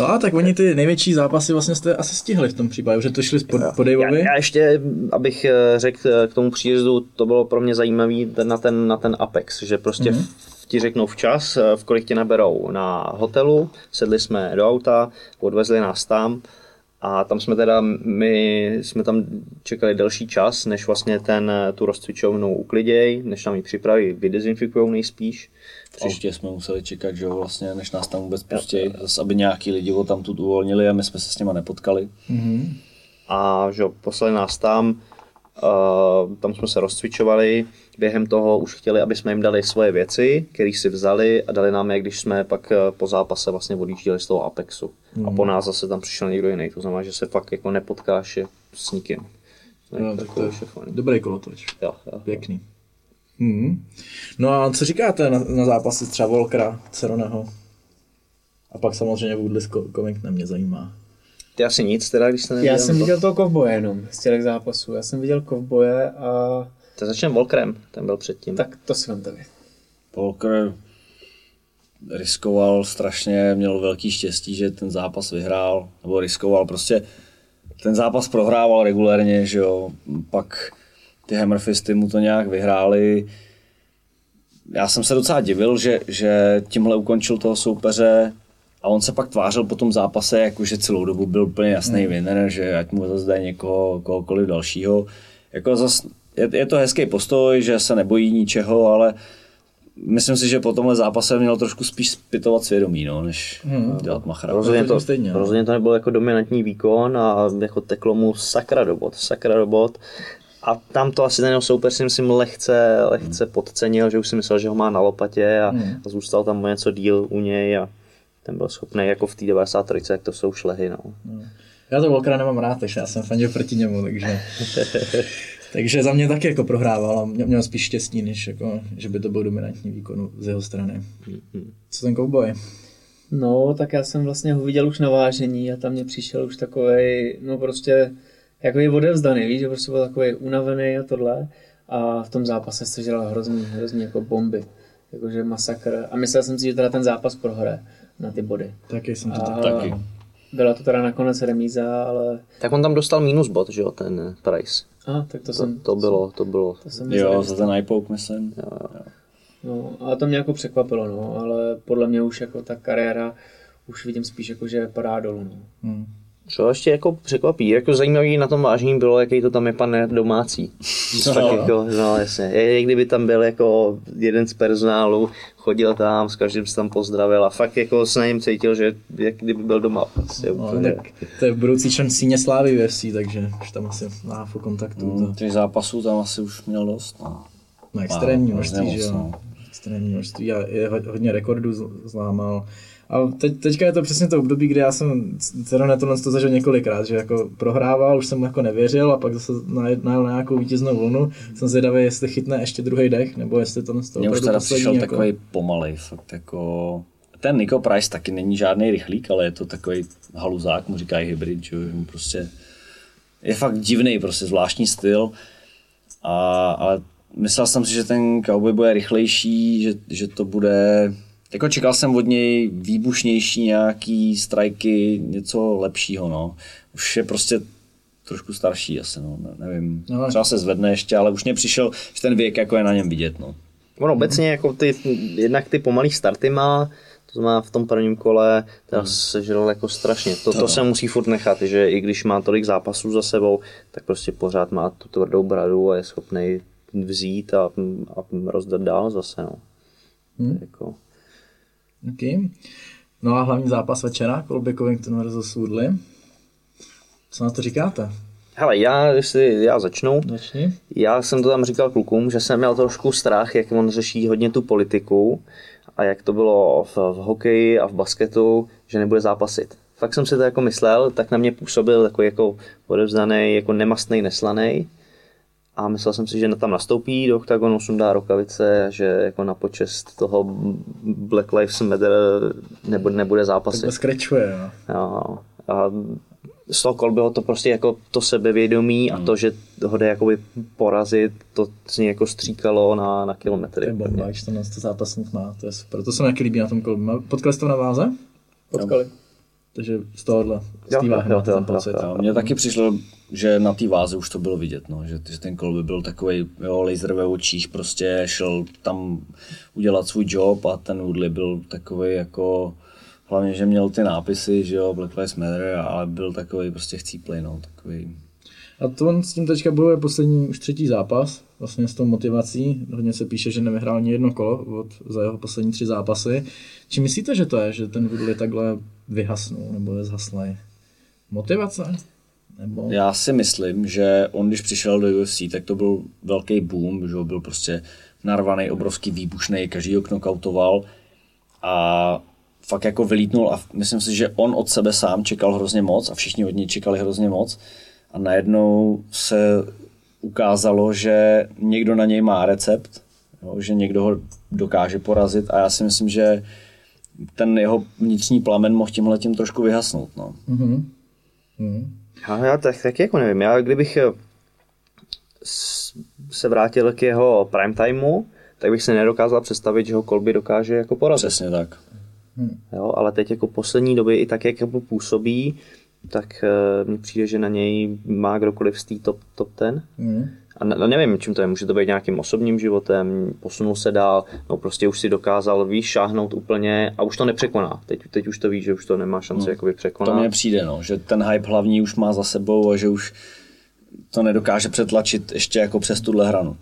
No a tak oni ty největší zápasy vlastně jste asi stihli v tom případě, že to šli po, po Daveovi. Já, já, ještě, abych eh, řekl k tomu příjezdu, to bylo pro mě zajímavý na ten, na ten Apex, že prostě mm-hmm ti řeknou včas, v kolik tě naberou na hotelu, sedli jsme do auta, odvezli nás tam a tam jsme teda, my jsme tam čekali delší čas, než vlastně ten, tu rozcvičovnu ukliděj, než nám ji připraví, vydezinfikují nejspíš. Příště jsme museli čekat, že jo, vlastně, než nás tam vůbec pustí, zase, aby nějaký lidi ho tam tu uvolnili a my jsme se s nima nepotkali. Mm-hmm. A že jo, poslali nás tam, uh, tam jsme se rozcvičovali, během toho už chtěli, aby jsme jim dali svoje věci, které si vzali a dali nám je, když jsme pak eh, po zápase vlastně odjížděli z toho Apexu. Mm. A po nás zase tam přišel někdo jiný, to znamená, že se fakt jako nepotkáš s nikým. No, tak to je fajn. Dobrý kolotoč. Jo, jo, Pěkný. Hmm. No a co říkáte na, na zápasy třeba Volkra, Ceroneho? A pak samozřejmě Woodley Covington mě zajímá. Ty asi nic teda, když jste neviděl? Já jsem viděl toho kovboje jenom z těch zápasů. Já jsem viděl kovboje a to začneme Volkrem, ten byl předtím. Tak to si vemte vy. Volker riskoval strašně, měl velký štěstí, že ten zápas vyhrál, nebo riskoval prostě, ten zápas prohrával regulérně, že jo, pak ty Hammerfisty mu to nějak vyhráli. Já jsem se docela divil, že, že tímhle ukončil toho soupeře a on se pak tvářil po tom zápase, jakože celou dobu byl úplně jasný hmm. winner, že ať mu zase dají někoho, kohokoliv dalšího. Jako zase je, je to hezký postoj, že se nebojí ničeho, ale myslím si, že po tomhle zápase měl trošku spíš zpytovat svědomí, no, než hmm. dělat machra. Rozhodně to, stejně, no. rozhodně to nebyl jako dominantní výkon a jako teklo mu sakra robot, sakra robot. A tam to asi ten soupeř si myslím lehce, lehce hmm. podcenil, že už si myslel, že ho má na lopatě a, hmm. a zůstal tam něco díl u něj a ten byl schopný jako v té 93, jak to jsou šlehy. No. Hmm. Já to Volkra nemám rád, takže já jsem fandil proti němu, takže Takže za mě taky jako prohrával a měl spíš štěstí, než jako, že by to byl dominantní výkon z jeho strany. Co ten cowboy? No, tak já jsem vlastně ho viděl už na vážení a tam mě přišel už takový, no prostě jako je odevzdaný, víš, že prostě byl takový unavený a tohle. A v tom zápase se žila hrozný, hrozný jako bomby. Jakože masakr. A myslel jsem si, že teda ten zápas prohraje na ty body. Taky jsem to a... taky. Byla to teda nakonec remíza, ale... Tak on tam dostal minus bod, že jo, ten Price. A, tak to, to jsem... To bylo, to bylo. To jsem jo, za ten iPoke, myslím. Jo, jo. No, ale to mě jako překvapilo, no, ale podle mě už jako ta kariéra už vidím spíš jako, že padá dolů, no. Hmm. Co ještě jako překvapí, jako zajímavý na tom vážení bylo, jaký to tam je pan domácí. No. Tak jako, no jasně, je, kdyby tam byl jako jeden z personálu, chodil tam, s každým se tam pozdravil a fakt jako se na něm cítil, že jak kdyby byl doma. Prostě, no, úplně. tak to je budoucí člen síně slávy ve takže už tam asi má v kontaktu. Mm, těch zápasů tam asi už měl dost. No, no extrémní množství, že jo. No. Extrémní množství a je hodně rekordů zlámal. A teď, teďka je to přesně to období, kdy já jsem Cerone tohle to zažil několikrát, že jako prohrával, už jsem mu jako nevěřil a pak zase najel na nějakou vítěznou vlnu. Jsem zvědavý, jestli chytne ještě druhý dech, nebo jestli to z toho Mně už teda přišel jako... takový pomalej, fakt jako... Ten Nico Price taky není žádný rychlík, ale je to takový haluzák, mu říkají hybrid, že mu prostě je fakt divný, prostě zvláštní styl. A, ale myslel jsem si, že ten cowboy bude rychlejší, že, že to bude jako čekal jsem od něj výbušnější nějaký strajky, něco lepšího, no. Už je prostě trošku starší asi, no, ne, nevím. No, třeba se zvedne ještě, ale už mě přišel, že ten věk jako je na něm vidět, no. Ono obecně jako ty, jednak ty pomalý starty má, to znamená v tom prvním kole teda hmm. sežral jako strašně. To, to se musí furt nechat, že i když má tolik zápasů za sebou, tak prostě pořád má tu tvrdou bradu a je schopný vzít a, a rozdat dál zase. No. Hmm. Jako, Okay. No a hlavní zápas večera, Colby Covington versus Woodley. Co na to říkáte? Hele, já, jestli já začnu, Začni. já jsem to tam říkal klukům, že jsem měl trošku strach, jak on řeší hodně tu politiku a jak to bylo v, v hokeji a v basketu, že nebude zápasit. Fakt jsem si to jako myslel, tak na mě působil takový jako odevzdaný, jako nemastný, neslaný. A myslel jsem si, že tam nastoupí do oktagonu, sundá rukavice a že jako na počest toho Black Lives Matter nebude, nebude zápasit. Takhle skrečuje, no. Jo. A z toho Kolbyho to prostě jako to sebevědomí a to, že ho jde jakoby porazit, to z něj jako stříkalo na, na To kilometry. je bomba, když to, to zápasník má, to je super. To se mi líbí na tom Colby. Potkali jste to na váze? Potkali. Takže z tohohle, z Jo, té váhy jo, máte jo, ten jo, pocit. jo. Mně taky přišlo, že na té váze už to bylo vidět, no, že, že ten Colby byl takový jo, laser ve očích, prostě šel tam udělat svůj job a ten Woodley byl takový jako, hlavně, že měl ty nápisy, že jo, Black Lives Matter, ale byl takový prostě chcíplej, no, takový. A to on s tím teďka bojuje poslední už třetí zápas, vlastně s tou motivací. Hodně se píše, že nevyhrál ani jedno kolo od, za jeho poslední tři zápasy. Či myslíte, že to je, že ten Woodley takhle vyhasnul nebo je zhaslej? Motivace? Nebo... Já si myslím, že on, když přišel do UFC, tak to byl velký boom, že byl prostě narvaný, obrovský, výbušný, každý ho knockoutoval a fakt jako vylítnul a myslím si, že on od sebe sám čekal hrozně moc a všichni od něj čekali hrozně moc a najednou se ukázalo, že někdo na něj má recept, jo, že někdo ho dokáže porazit a já si myslím, že ten jeho vnitřní plamen mohl tímhle tím trošku vyhasnout. No. Mhm. Mhm. Já, já tak, tak jako nevím, já kdybych eh, se vrátil k jeho prime timeu, tak bych se nedokázal představit, že ho Kolby dokáže jako porazit. Přesně tak. Jo, ale teď jako poslední době i tak, jak jako působí, tak uh, mně přijde, že na něj má kdokoliv z té top, top ten. Mhm. A ne, nevím, čím to je, může to být nějakým osobním životem, posunul se dál, no prostě už si dokázal víš, šáhnout úplně a už to nepřekoná. Teď, teď už to ví, že už to nemá šanci hmm. jakoby To překonat. mně přijde, no, že ten hype hlavní už má za sebou a že už to nedokáže přetlačit ještě jako přes tuhle hranu.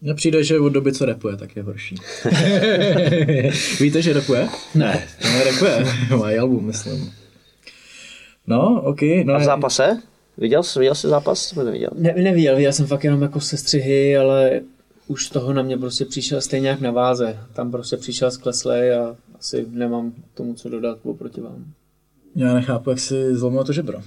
Mně přijde, že od doby, co repuje, tak je horší. Víte, že repuje? Ne. No, repuje. Má album, myslím. No, ok. No, A v zápase? Viděl jsi, viděl jsi zápas? Nebo neviděl? Ne, neviděl, viděl jsem fakt jenom jako sestřihy, ale už toho na mě prostě přišel stejně jak na váze. Tam prostě přišel skleslej a asi nemám tomu co dodat oproti vám. Já nechápu, jak si zlomil to žebro.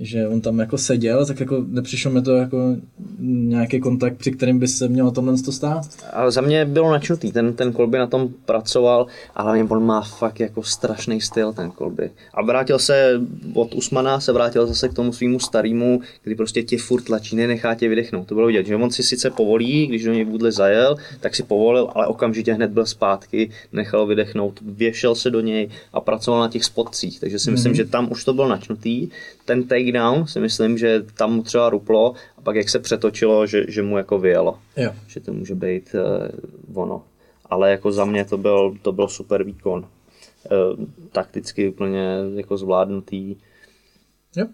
Že on tam jako seděl, tak jako nepřišlo mi to jako nějaký kontakt, při kterým by se mělo tomhle to stát. Ale za mě bylo načnutý, ten, ten Kolby na tom pracoval a hlavně on má fakt jako strašný styl ten Kolby. A vrátil se od Usmana, se vrátil zase k tomu svýmu starému, kdy prostě tě furt tlačí, nenechá tě vydechnout. To bylo vidět, že on si sice povolí, když do něj Woodley zajel, tak si povolil, ale okamžitě hned byl zpátky, nechal vydechnout, věšel se do něj a pracoval na těch spotcích. Takže si myslím, že tam už to byl načnutý. Ten takedown si myslím, že tam mu třeba ruplo a pak jak se přetočilo, že, že mu jako vyjelo Jo. že to může být uh, ono. Ale jako za mě to byl, to byl super výkon. Uh, takticky úplně jako zvládnutý. Jo,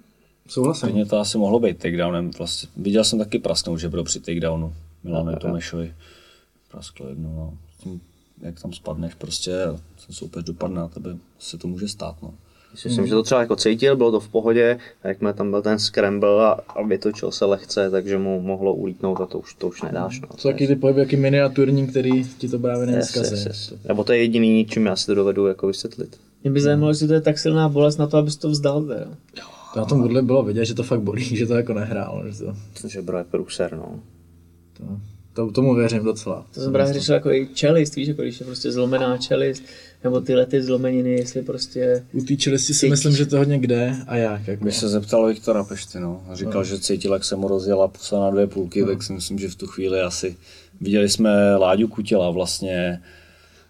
souhlasím. Stejně to asi mohlo být takedownem. Vlastně. Viděl jsem taky prasknout, že bylo při takedownu. Milanu Tomešovi. Prasklo jedno. No. Tím, jak tam spadneš, prostě ten soupeř dopadne na tebe, se to může stát. No. Myslím, že to třeba jako cítil, bylo to v pohodě, a jakmile tam byl ten scramble a, a vytočil se lehce, takže mu mohlo ulítnout a to už, to už nedáš. No. To taky ty pohyby, jaký miniaturní, který ti to právě yes, nevzkazí. yes, yes. Nebo to je jediný, čím já si to dovedu jako vysvětlit. Mě by zajímalo, jestli to je tak silná bolest na to, abys to vzdal. Teda. To na tom Woodley bylo vidět, že to fakt bolí, že to jako nehrál. Že to, To žebro je průser, no. to, to, tomu věřím docela. To jsem právě řešil jako i čelist, víš, jako když je prostě zlomená čelist, nebo tyhle ty zlomeniny, jestli prostě... U té čelisti si myslím, že to hodně kde a jak. Jako. Když se zeptal Viktora Pešty, no, a říkal, že cítil, jak se mu rozjela pusa na dvě půlky, tak si myslím, že v tu chvíli asi viděli jsme Láďu Kutěla vlastně,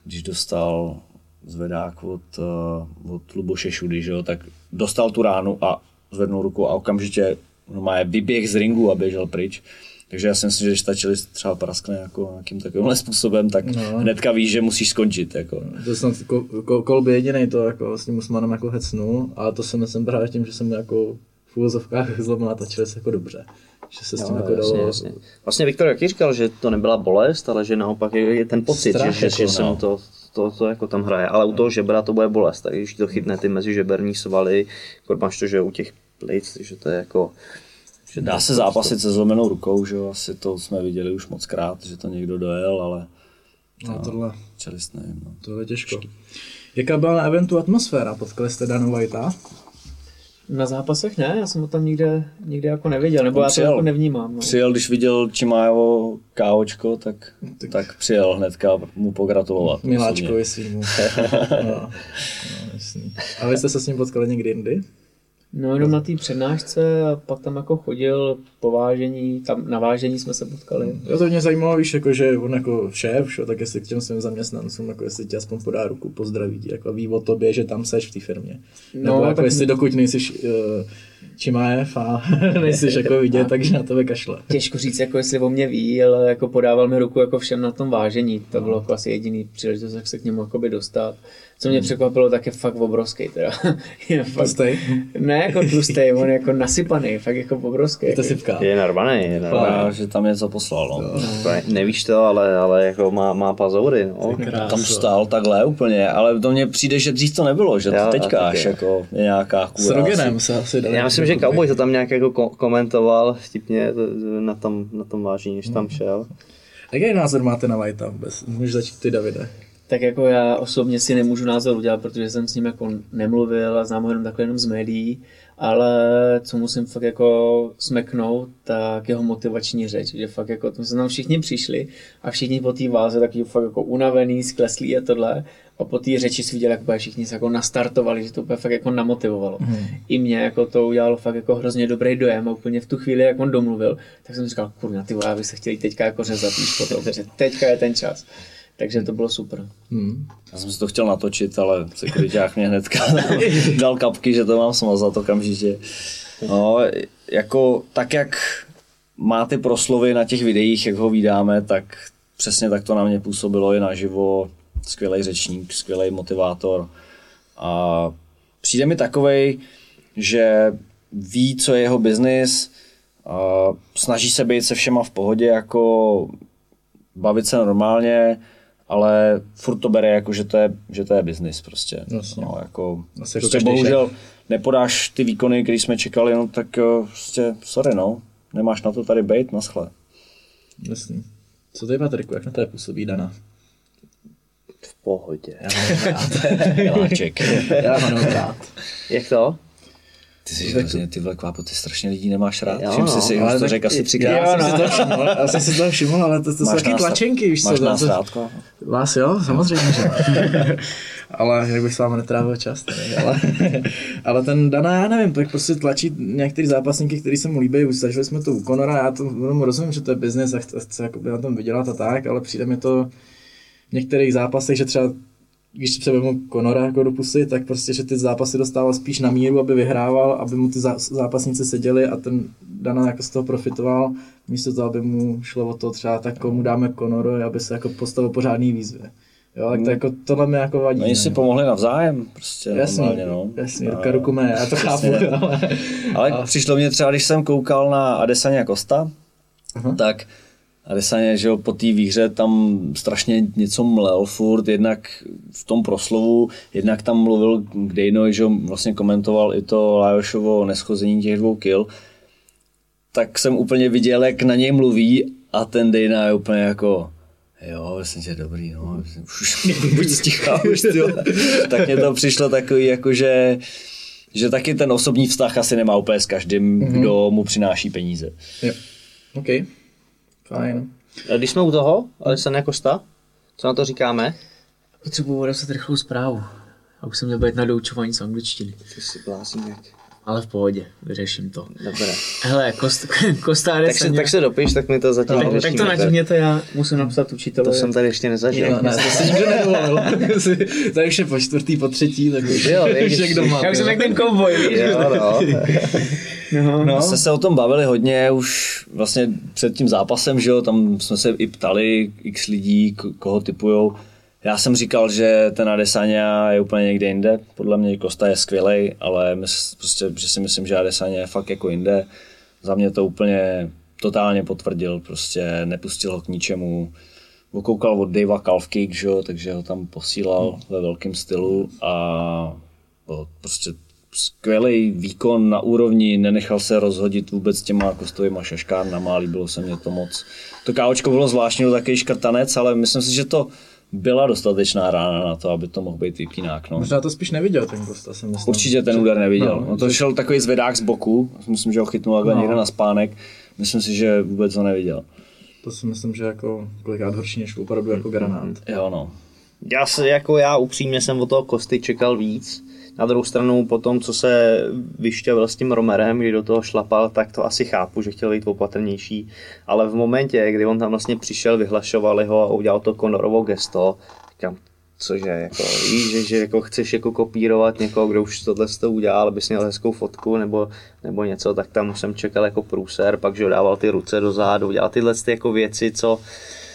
když dostal zvedák od, uh, od Luboše Šudy, že jo, tak dostal tu ránu a zvednul ruku a okamžitě no, má vyběh z ringu a běžel pryč. Takže já si myslím, že když ta čelist třeba praskne jako nějakým takovýmhle způsobem, tak No. no. hnedka víš, že musíš skončit. Jako. To ko, Kolby jediný to jako s tím Usmanem jako hecnul, ale to si myslím právě tím, že jsem jako v úvozovkách zlomila ta čelist jako dobře. Že se s tím Jo, jako jasně, dalo... jasně. Vlastně Viktor jaký říkal, že to nebyla bolest, ale že naopak je, je ten pocit, Strach že, že, jako, že se no. mu to, to, to jako tam hraje, ale u toho žebra to bude bolest, tak když to chytne ty mezižeberní svaly, jako máš to, že u těch plic, že to je jako... Že Dá se zápasit se zlomenou rukou, že jo, asi to jsme viděli už moc krát, že to někdo dojel, ale No, tohle, čelist nevím. No. tohle je těžko. Jaká byla na eventu atmosféra? Potkali jste Danu Whitea? Na zápasech ne, já jsem ho tam nikde, nikde jako neviděl, nebo On já to jako nevnímám. No. Přijel, když viděl Čimájevo káočko, tak, tak, tak přijel hnedka mu pogratulovat. Miláčkovi svýmu. no, no, jasný. A vy jste se s ním potkali někdy jindy? No jenom na té přednášce a pak tam jako chodil po vážení, tam na vážení jsme se potkali. Jo, to mě zajímalo, víš, jako, že on jako šéf, šo, tak jestli k těm svým zaměstnancům, jako jestli ti aspoň podá ruku, pozdraví tě, jako ví o tobě, že tam seš v té firmě. No, Nebo jako tak- jestli dokud nejsi uh, Čimájev a nejsi jako vidět, takže na tebe kašle. Těžko říct, jako jestli o mě ví, ale jako podával mi ruku jako všem na tom vážení. To bylo jako asi jediný příležitost, jak se k němu jakoby dostat. Co mě překvapilo, tak je fakt obrovský teda. je fakt, Tlustej? ne jako tlustý, on je jako nasypaný, fakt jako obrovský. Je to Jako, sypka. Je narvaný, je narvaný. Že tam něco poslal. No. Ne, Nevíš to, ale, ale jako má, má pazoury, no. Tam stál takhle úplně, ale to mně přijde, že dřív to nebylo, že to teďka až jako je nějaká S kůra. Rogenem se asi dali. Já myslím, že Cowboy to tam nějak jako ko- komentoval vtipně na tom, na tom vážení, než tam šel. Jaký názor máte na Whitea vůbec? Můžeš začít ty, Davide. Tak jako já osobně si nemůžu názor udělat, protože jsem s ním jako nemluvil a znám ho jenom takhle jenom z médií, ale co musím fakt jako smeknout, tak jeho motivační řeč, že fakt jako, to jsme tam všichni přišli a všichni po té váze takový fakt jako unavený, skleslí a tohle a po té řeči si viděl, jak úplně všichni se jako nastartovali, že to úplně fakt jako namotivovalo. Hmm. I mě jako to udělalo fakt jako hrozně dobrý dojem a úplně v tu chvíli, jak on domluvil, tak jsem říkal, kurňa, ty vole, já bych se chtěl jít teďka jako řezat víš, potom, protože teďka je ten čas. Takže to bylo super. Hmm. Já jsem si to chtěl natočit, ale sekuriták mě hnedka dal kapky, že to mám smazat okamžitě. No, jako tak, jak má ty proslovy na těch videích, jak ho vydáme, tak přesně tak to na mě působilo i naživo. Skvělý řečník, skvělý motivátor. A přijde mi takovej, že ví, co je jeho biznis, a snaží se být se všema v pohodě, jako bavit se normálně, ale furt to bere jako, že to je, že to je biznis prostě. Jasně. No, jako, Asi jako prostě bohužel nepodáš ty výkony, které jsme čekali, no tak jo, prostě sorry no, nemáš na to tady být, naschle. Jasný. Co ty, Patriku, jak na tebe působí Dana? V pohodě. Miláček. Já ho nemám rád. Jak to? Ty jsi hrozně, ty vole kvápo, ty strašně lidí nemáš rád. Jo, Všim no, si si, ale už to řekl asi Já třikrát. jsem si to všiml, já jsem si to všiml, ale to, to jsou taky tlačenky, víš co? Máš nás to- rád, kvápo? Vás jo, samozřejmě, že. ale jak bych s vámi netrávil čas. Tady, ale, ale ten Dana, já nevím, tak prostě tlačí některý zápasníky, který se mu líbí, už zažili jsme to u Conora, já to tomu rozumím, že to je biznes a chce, na tom vydělat a tak, ale přijde mi to v některých zápasech, že třeba když se vemu Conora jako dopustit, tak prostě, že ty zápasy dostával spíš na míru, aby vyhrával, aby mu ty zá- zápasníci seděli a ten Dana jako z toho profitoval, místo toho, aby mu šlo o to třeba tak komu dáme Conoro, aby se jako postavil pořádný výzvy. Jo, tak to jako tohle mi jako vadí. No, oni ne? si pomohli navzájem, prostě Jasný, normálně, no. jasný, A- ruka ruku mé, já to chápu, ale, Ale přišlo mě třeba, když jsem koukal na Adesanya Costa, Aha. tak Adesanya, že jo, po té výhře tam strašně něco mlel furt, jednak v tom proslovu, jednak tam mluvil Dejno, že jo, vlastně komentoval i to Lajošovo neschození těch dvou kill, tak jsem úplně viděl, jak na něj mluví a ten Dejna je úplně jako Jo, myslím, že dobrý, no, už buď sticha, už vole. Tak mně to přišlo takový, jako že, že taky ten osobní vztah asi nemá úplně s každým, mm-hmm. kdo mu přináší peníze. jo. OK, fajn. A Když jsme u toho, Alessandra Costa, co na to říkáme? Potřebuji odeslat rychlou zprávu. A už jsem měl být na doučování z angličtiny. Ty jsi blázník. Ale v pohodě, vyřeším to. Dobré. Hele, Kost, Kosta Tak se, tak se dopiš, tak mi to zatím tak, tak to nativněte, já musím napsat učiteli. To jsem tady ještě nezažil. No, ne, to si nikdo nedovolil. Tady už je po čtvrtý, po třetí, tak už, Jo, už někdo má. Já už jsem jak ten kovboj, víš? Jo, no. No. No. Jste se o tom bavili hodně už vlastně před tím zápasem, že jo, tam jsme se i ptali x lidí, koho typujou. Já jsem říkal, že ten Adesanya je úplně někde jinde. Podle mě Kosta je skvělý, ale mys, prostě, že si myslím, že Adesanya je fakt jako jinde. Za mě to úplně totálně potvrdil, prostě nepustil ho k ničemu. okoukal od Davea Calfcake, že jo, takže ho tam posílal hmm. ve velkém stylu a byl prostě skvělý výkon na úrovni, nenechal se rozhodit vůbec těma kostovýma šaškárnama, líbilo se mě to moc. To káočko bylo zvláštní, takový škrtanec, ale myslím si, že to byla dostatečná rána na to, aby to mohl být vypínák. No. Možná to spíš neviděl ten Kosta, jsem myslím. Určitě ten úder neviděl. No, no to šel takový zvedák z boku, myslím, že ho chytnul no. někde na spánek. Myslím si, že vůbec ho neviděl. To si myslím, že jako kolikrát horší než opravdu jako granát. Jo no. Já, se, jako já upřímně jsem od toho Kosty čekal víc. Na druhou stranu po tom, co se vyšťavil s tím Romerem, kdy do toho šlapal, tak to asi chápu, že chtěl být opatrnější. Ale v momentě, kdy on tam vlastně přišel, vyhlašovali ho a udělal to Conorovo gesto, říkám, cože, jako, víš, že, že jako chceš jako kopírovat někoho, kdo už tohle to udělal, abys měl hezkou fotku nebo, nebo něco, tak tam jsem čekal jako průser, pak že dával ty ruce do zádu, dělal tyhle ty jako věci, co,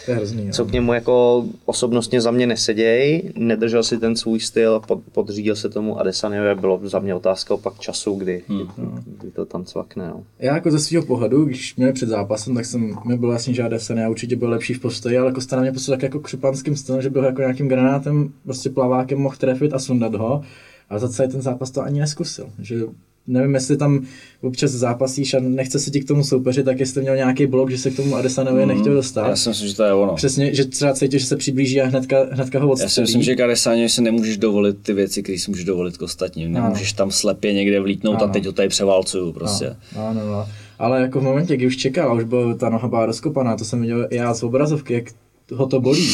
to je hrozný, co k němu jako osobnostně za mě neseděj, nedržel si ten svůj styl, pod, podřídil se tomu Adesaniovi, bylo za mě otázka pak času, kdy, hmm. kdy, kdy to tam cvakne. No. Já jako ze svého pohledu, když měli před zápasem, tak jsem mi byl jasný, že Adesania určitě byl lepší v postoji, ale Kosta na mě prostě tak jako křupanským stylem, že byl jako nějakým granátem, prostě plavákem mohl trefit a sundat ho. A za celý ten zápas to ani neskusil. Že nevím, jestli tam občas zápasíš a nechce se ti k tomu soupeřit, tak jestli měl nějaký blok, že se k tomu Adesanovi mm, nechtěl dostat. Já si myslím, že to je ono. Přesně, že třeba cítíš, že se přiblíží a hnedka, hnedka ho odstřelí. Já si myslím, že k Adesanovi si nemůžeš dovolit ty věci, které si můžeš dovolit k ostatním. Nemůžeš tam slepě někde vlítnout ano. a teď ho tady převálcuju prostě. Ano, ano, ano. Ale jako v momentě, kdy už čekal už byl ta noha byla rozkopaná, to jsem viděl já z obrazovky, jak ho to bolí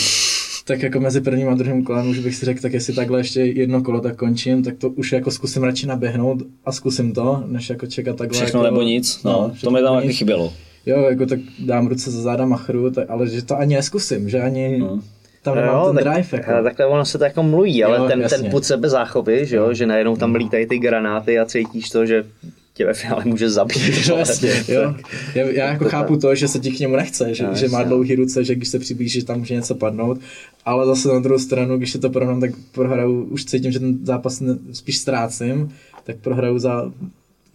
tak jako mezi prvním a druhým kolem už bych si řekl, tak jestli takhle ještě jedno kolo tak končím, tak to už jako zkusím radši naběhnout a zkusím to, než jako čekat takhle. Všechno jako, nebo nic, no, no to mi tam jako chybělo. Jo, jako tak dám ruce za záda machru, tak, ale že to ani neskusím, že ani... No tam nemám jo, ten tak, drive. Jako. Takhle ono se to jako mluví, ale jo, ten, ten put sebe záchopy, že, jo, že najednou tam lítají ty granáty a cítíš to, že tě ve finále může zabít. No, jasně, jo. Já, já jako to chápu to, že se ti k němu nechce, že, no, že má dlouhý ruce, že když se přiblíží, tam může něco padnout, ale zase na druhou stranu, když se to porovnám, tak prohraju, už cítím, že ten zápas ne, spíš ztrácím, tak prohraju za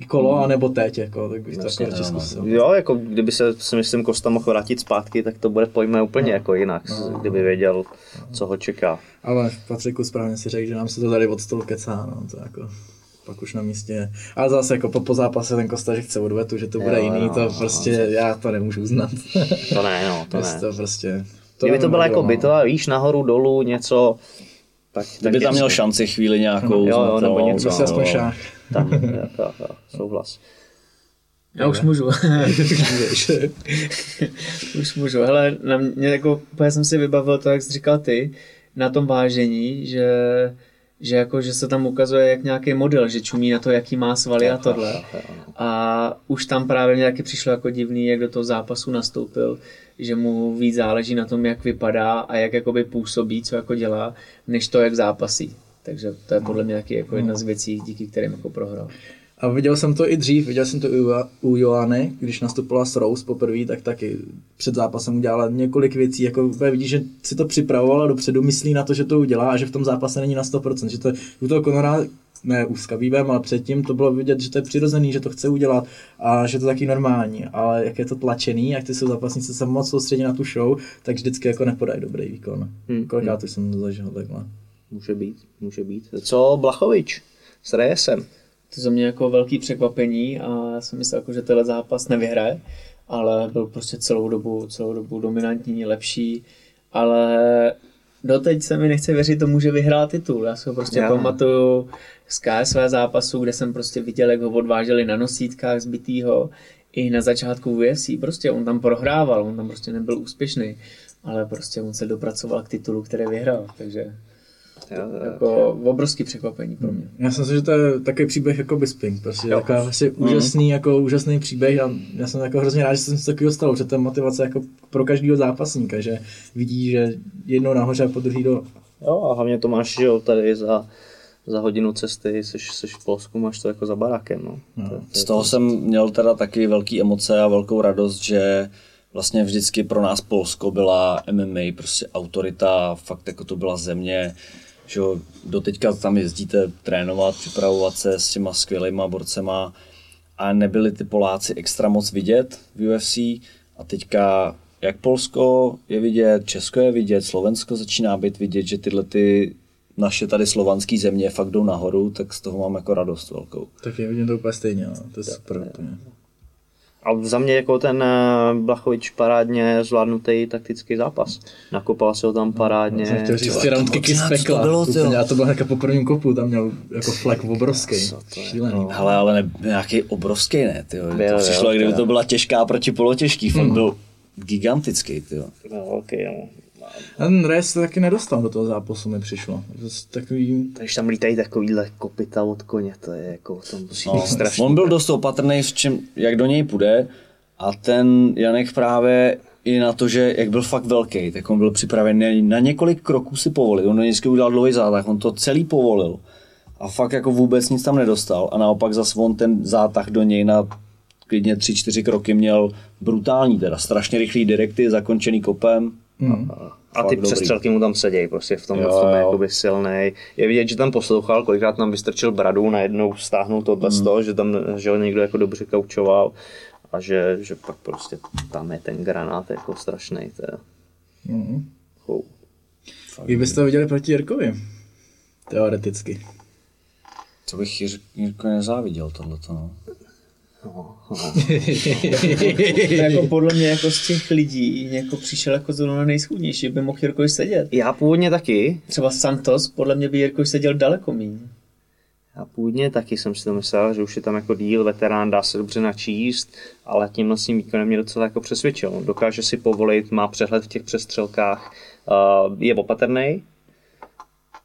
kolo, mm. anebo teď, jako, tak bych Vlastně, to jako zkusil. Jo, jako kdyby se, si myslím, Kosta mohl vrátit zpátky, tak to bude pojme úplně no. jako jinak, no. kdyby věděl, co ho čeká. Ale Patriku správně si řekl, že nám se to tady od stolu kecá, no, to jako pak už na místě. Ale zase jako po, po zápase ten Kosta, že chce odvetu, že to bude jo, jiný, no, to no, prostě no. já to nemůžu uznat. To ne, no, to ne. To prostě, to Kdyby to byla jako bitová, víš, nahoru, dolů, něco, tak, tak Kdyby tam měl šanci chvíli nějakou. Jo, jo, nebo něco. No, aspoň šách. Tak, jo, jo, souhlas. Já už můžu. už můžu. Hele, na mě jako, úplně jsem si vybavil to, jak jsi říkal ty, na tom vážení, že že jako, že se tam ukazuje jak nějaký model, že čumí na to, jaký má svaly a tohle. A už tam právě mě taky přišlo jako divný, jak do toho zápasu nastoupil, že mu víc záleží na tom, jak vypadá a jak jakoby působí, co jako dělá, než to, jak zápasí. Takže to je podle mě taky jako jedna z věcí, díky kterým jako prohrál. A viděl jsem to i dřív, viděl jsem to i u Joany, když nastoupila s Rose poprvé, tak taky před zápasem udělala několik věcí, jako vidíš, že si to připravovala dopředu, myslí na to, že to udělá a že v tom zápase není na 100%, že to u toho Conora ne už s ale předtím to bylo vidět, že to je přirozený, že to chce udělat a že to taky normální, ale jak je to tlačený, jak ty jsou zápasníci se moc soustředí na tu show, tak vždycky jako nepodají dobrý výkon. Hmm. Kolikrát hmm. jsem to zažil takhle. Může být, může být. Co Blachovič s Reyesem? To za mě jako velký překvapení a já jsem myslel, jako, že tenhle zápas nevyhraje, ale byl prostě celou dobu, celou dobu dominantní, lepší, ale doteď se mi nechce věřit tomu, že vyhrál titul. Já si ho prostě Já. pamatuju z KSV zápasu, kde jsem prostě viděl, jak ho odváželi na nosítkách zbytýho i na začátku UFC. Prostě on tam prohrával, on tam prostě nebyl úspěšný, ale prostě on se dopracoval k titulu, který vyhrál, takže Jo, jako obrovský překvapení pro mě. Já si myslím, že to je takový příběh jako Bisping, prostě jo. takový vlastně mm. úžasný, jako úžasný příběh a já jsem jako hrozně rád, že jsem se takového stalo, že to je motivace jako pro každého zápasníka, že vidí, že jednou nahoře a po druhý do. Jo a hlavně to máš, že jo, tady za, za hodinu cesty, jsi, jsi v Polsku, máš to jako za barákem. No. No. To, to Z toho jsem měl teda taky velký emoce a velkou radost, že vlastně vždycky pro nás Polsko byla MMA prostě autorita, fakt jako to byla země, že do teďka tam jezdíte trénovat, připravovat se s těma skvělýma borcema a nebyli ty Poláci extra moc vidět v UFC a teďka jak Polsko je vidět, Česko je vidět, Slovensko začíná být vidět, že tyhle ty naše tady slovanské země fakt jdou nahoru, tak z toho mám jako radost velkou. Tak je vidím to úplně stejně, no. to je super úplně. A za mě jako ten eh, Blachovič parádně zvládnutý taktický zápas. Nakopal se ho tam parádně. No, chtěl říct ty round kicky z co to pekla. bylo, Úplně, a to bylo hnedka po prvním kopu, tam měl jako flek obrovský. Co to je? Šílený. Hele, ale ne, nějaký obrovský ne. Byl, to přišlo, kdyby to byla těžká proti polotěžký, fakt byl gigantický, tyjo. No, okay, no. A ten Reyes se taky nedostal do toho zápasu, mi přišlo. Takový, Takže tam lítají takovýhle kopita od koně, to je jako to musí No, být strašný. on byl dost opatrný, v čem, jak do něj půjde a ten Janek právě i na to, že jak byl fakt velký, tak on byl připravený na několik kroků si povolit. On vždycky udělal dlouhý zátah, on to celý povolil. A fakt jako vůbec nic tam nedostal. A naopak zas on ten zátah do něj na klidně 3-4 kroky měl brutální, teda strašně rychlý direkty, zakončený kopem. mm. A ty Fakt dobrý. přestřelky mu tam sedějí, prostě v tom, Jo, v tom je jakoby silný. Je vidět, že tam poslouchal, kolikrát tam vystrčil bradu, najednou stáhnul tohle z toho, že tam že ho někdo jako dobře kaučoval a že, že pak prostě tam je ten granát jako strašný. Teda. Mm. Chou. Jak byste to viděli proti Jirkovi? Teoreticky. Co bych Jir- Jirko nezáviděl tohleto, no. jako podle mě jako z těch lidí jako přišel jako zrovna nejschudnější, by mohl Jirkovi sedět. Já původně taky, Třeba Santos, podle mě by Jirkovi seděl daleko méně. já původně taky jsem si to myslel, že už je tam jako díl, veterán, dá se dobře načíst, ale tímhle svým výkonem mě docela jako přesvědčil. Dokáže si povolit, má přehled v těch přestřelkách, uh, je opatrný,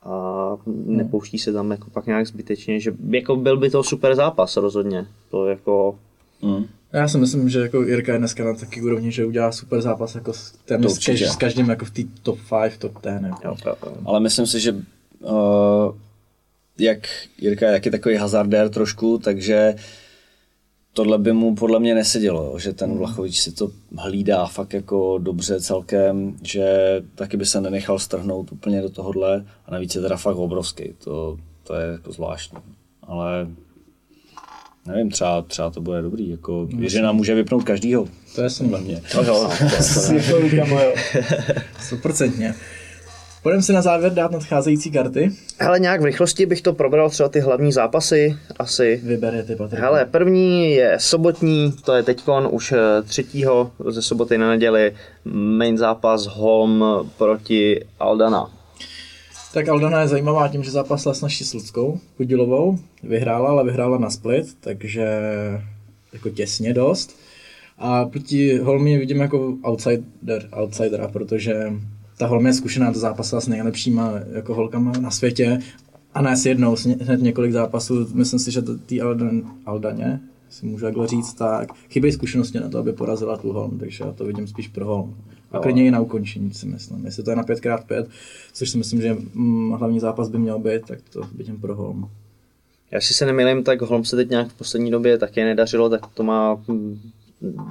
a nepouští se tam jako pak nějak zbytečně, že jako byl by to super zápas rozhodně. To jako Mm. Já si myslím, že jako Jirka je dneska na taky úrovni, že udělá super zápas jako s, téměř s, každým jako v té top 5, top 10. Jako. jo, jo, jo. Ale myslím si, že uh, jak Jirka je taky takový hazardér trošku, takže tohle by mu podle mě nesedělo, jo, že ten Vlachovič si to hlídá fakt jako dobře celkem, že taky by se nenechal strhnout úplně do tohohle. A navíc je teda fakt obrovský, to, to je jako zvláštní, ale nevím, třeba, třeba to bude dobrý, jako Jiřina může vypnout každýho, To je jsem mě. Jo, jo, no, to, to, Stoprocentně. Půjdeme si na závěr dát nadcházející karty. Hele, nějak v rychlosti bych to probral třeba ty hlavní zápasy asi. Vybere ty, Patrik. Hele, první je sobotní, to je teďkon už eh, třetího ze soboty na neděli, main zápas Holm proti Aldana. Tak Aldana je zajímavá tím, že zápasila s naší Sludskou Pudilovou. Vyhrála, ale vyhrála na split, takže jako těsně dost. A proti Holmi vidím jako outsider, outsidera, protože ta Holm je zkušená, to zápasila s nejlepšíma jako holkama na světě a ne s jednou, s ně, hned několik zápasů. Myslím si, že tý Aldan, Aldaně, si můžu takhle říct, tak chybějí zkušenosti na to, aby porazila tu Holm, takže já to vidím spíš pro Holm. A klidně i na ukončení si myslím. Jestli to je na 5x5, což si myslím, že mm, hlavní zápas by měl být, tak to vidím pro Holm. Já si se nemýlím, tak Holm se teď nějak v poslední době také nedařilo, tak to má...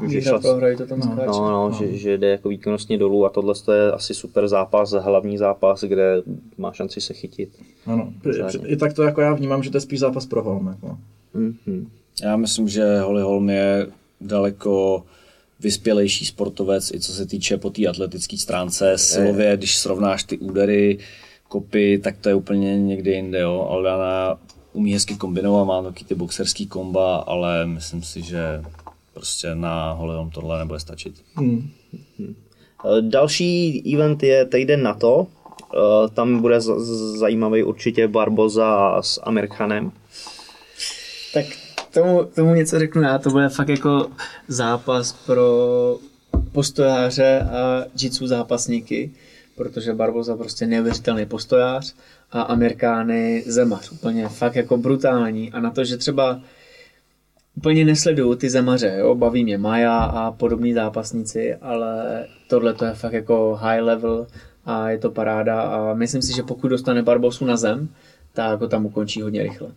Že šla, to tam No, no, no, že, že jde jako výkonnostně dolů a tohle to je asi super zápas, hlavní zápas, kde má šanci se chytit. Ano, Pořádně. i tak to jako já vnímám, že to je spíš zápas pro Holm. Jako. Mhm. Já myslím, že Holly Holm je daleko vyspělejší sportovec, i co se týče po té atletické stránce. Silově, když srovnáš ty údery, kopy, tak to je úplně někde jinde. Jo. Aldana umí hezky kombinovat, má taky ty boxerský komba, ale myslím si, že prostě na Holly Holm tohle nebude stačit. Hmm. Eh, Další event je týden na to. Eh, Tam bude z- z- zajímavý určitě Barboza s Amir Khanem. Tak tomu, tomu něco řeknu já, to bude fakt jako zápas pro postojáře a jitsu zápasníky, protože Barboza prostě neuvěřitelný postojář a Amerikány zemař, úplně fakt jako brutální a na to, že třeba úplně nesleduju ty zemaře, jo? baví mě Maja a podobní zápasníci, ale tohle to je fakt jako high level a je to paráda a myslím si, že pokud dostane Barbosu na zem, tak ho tam ukončí hodně rychle.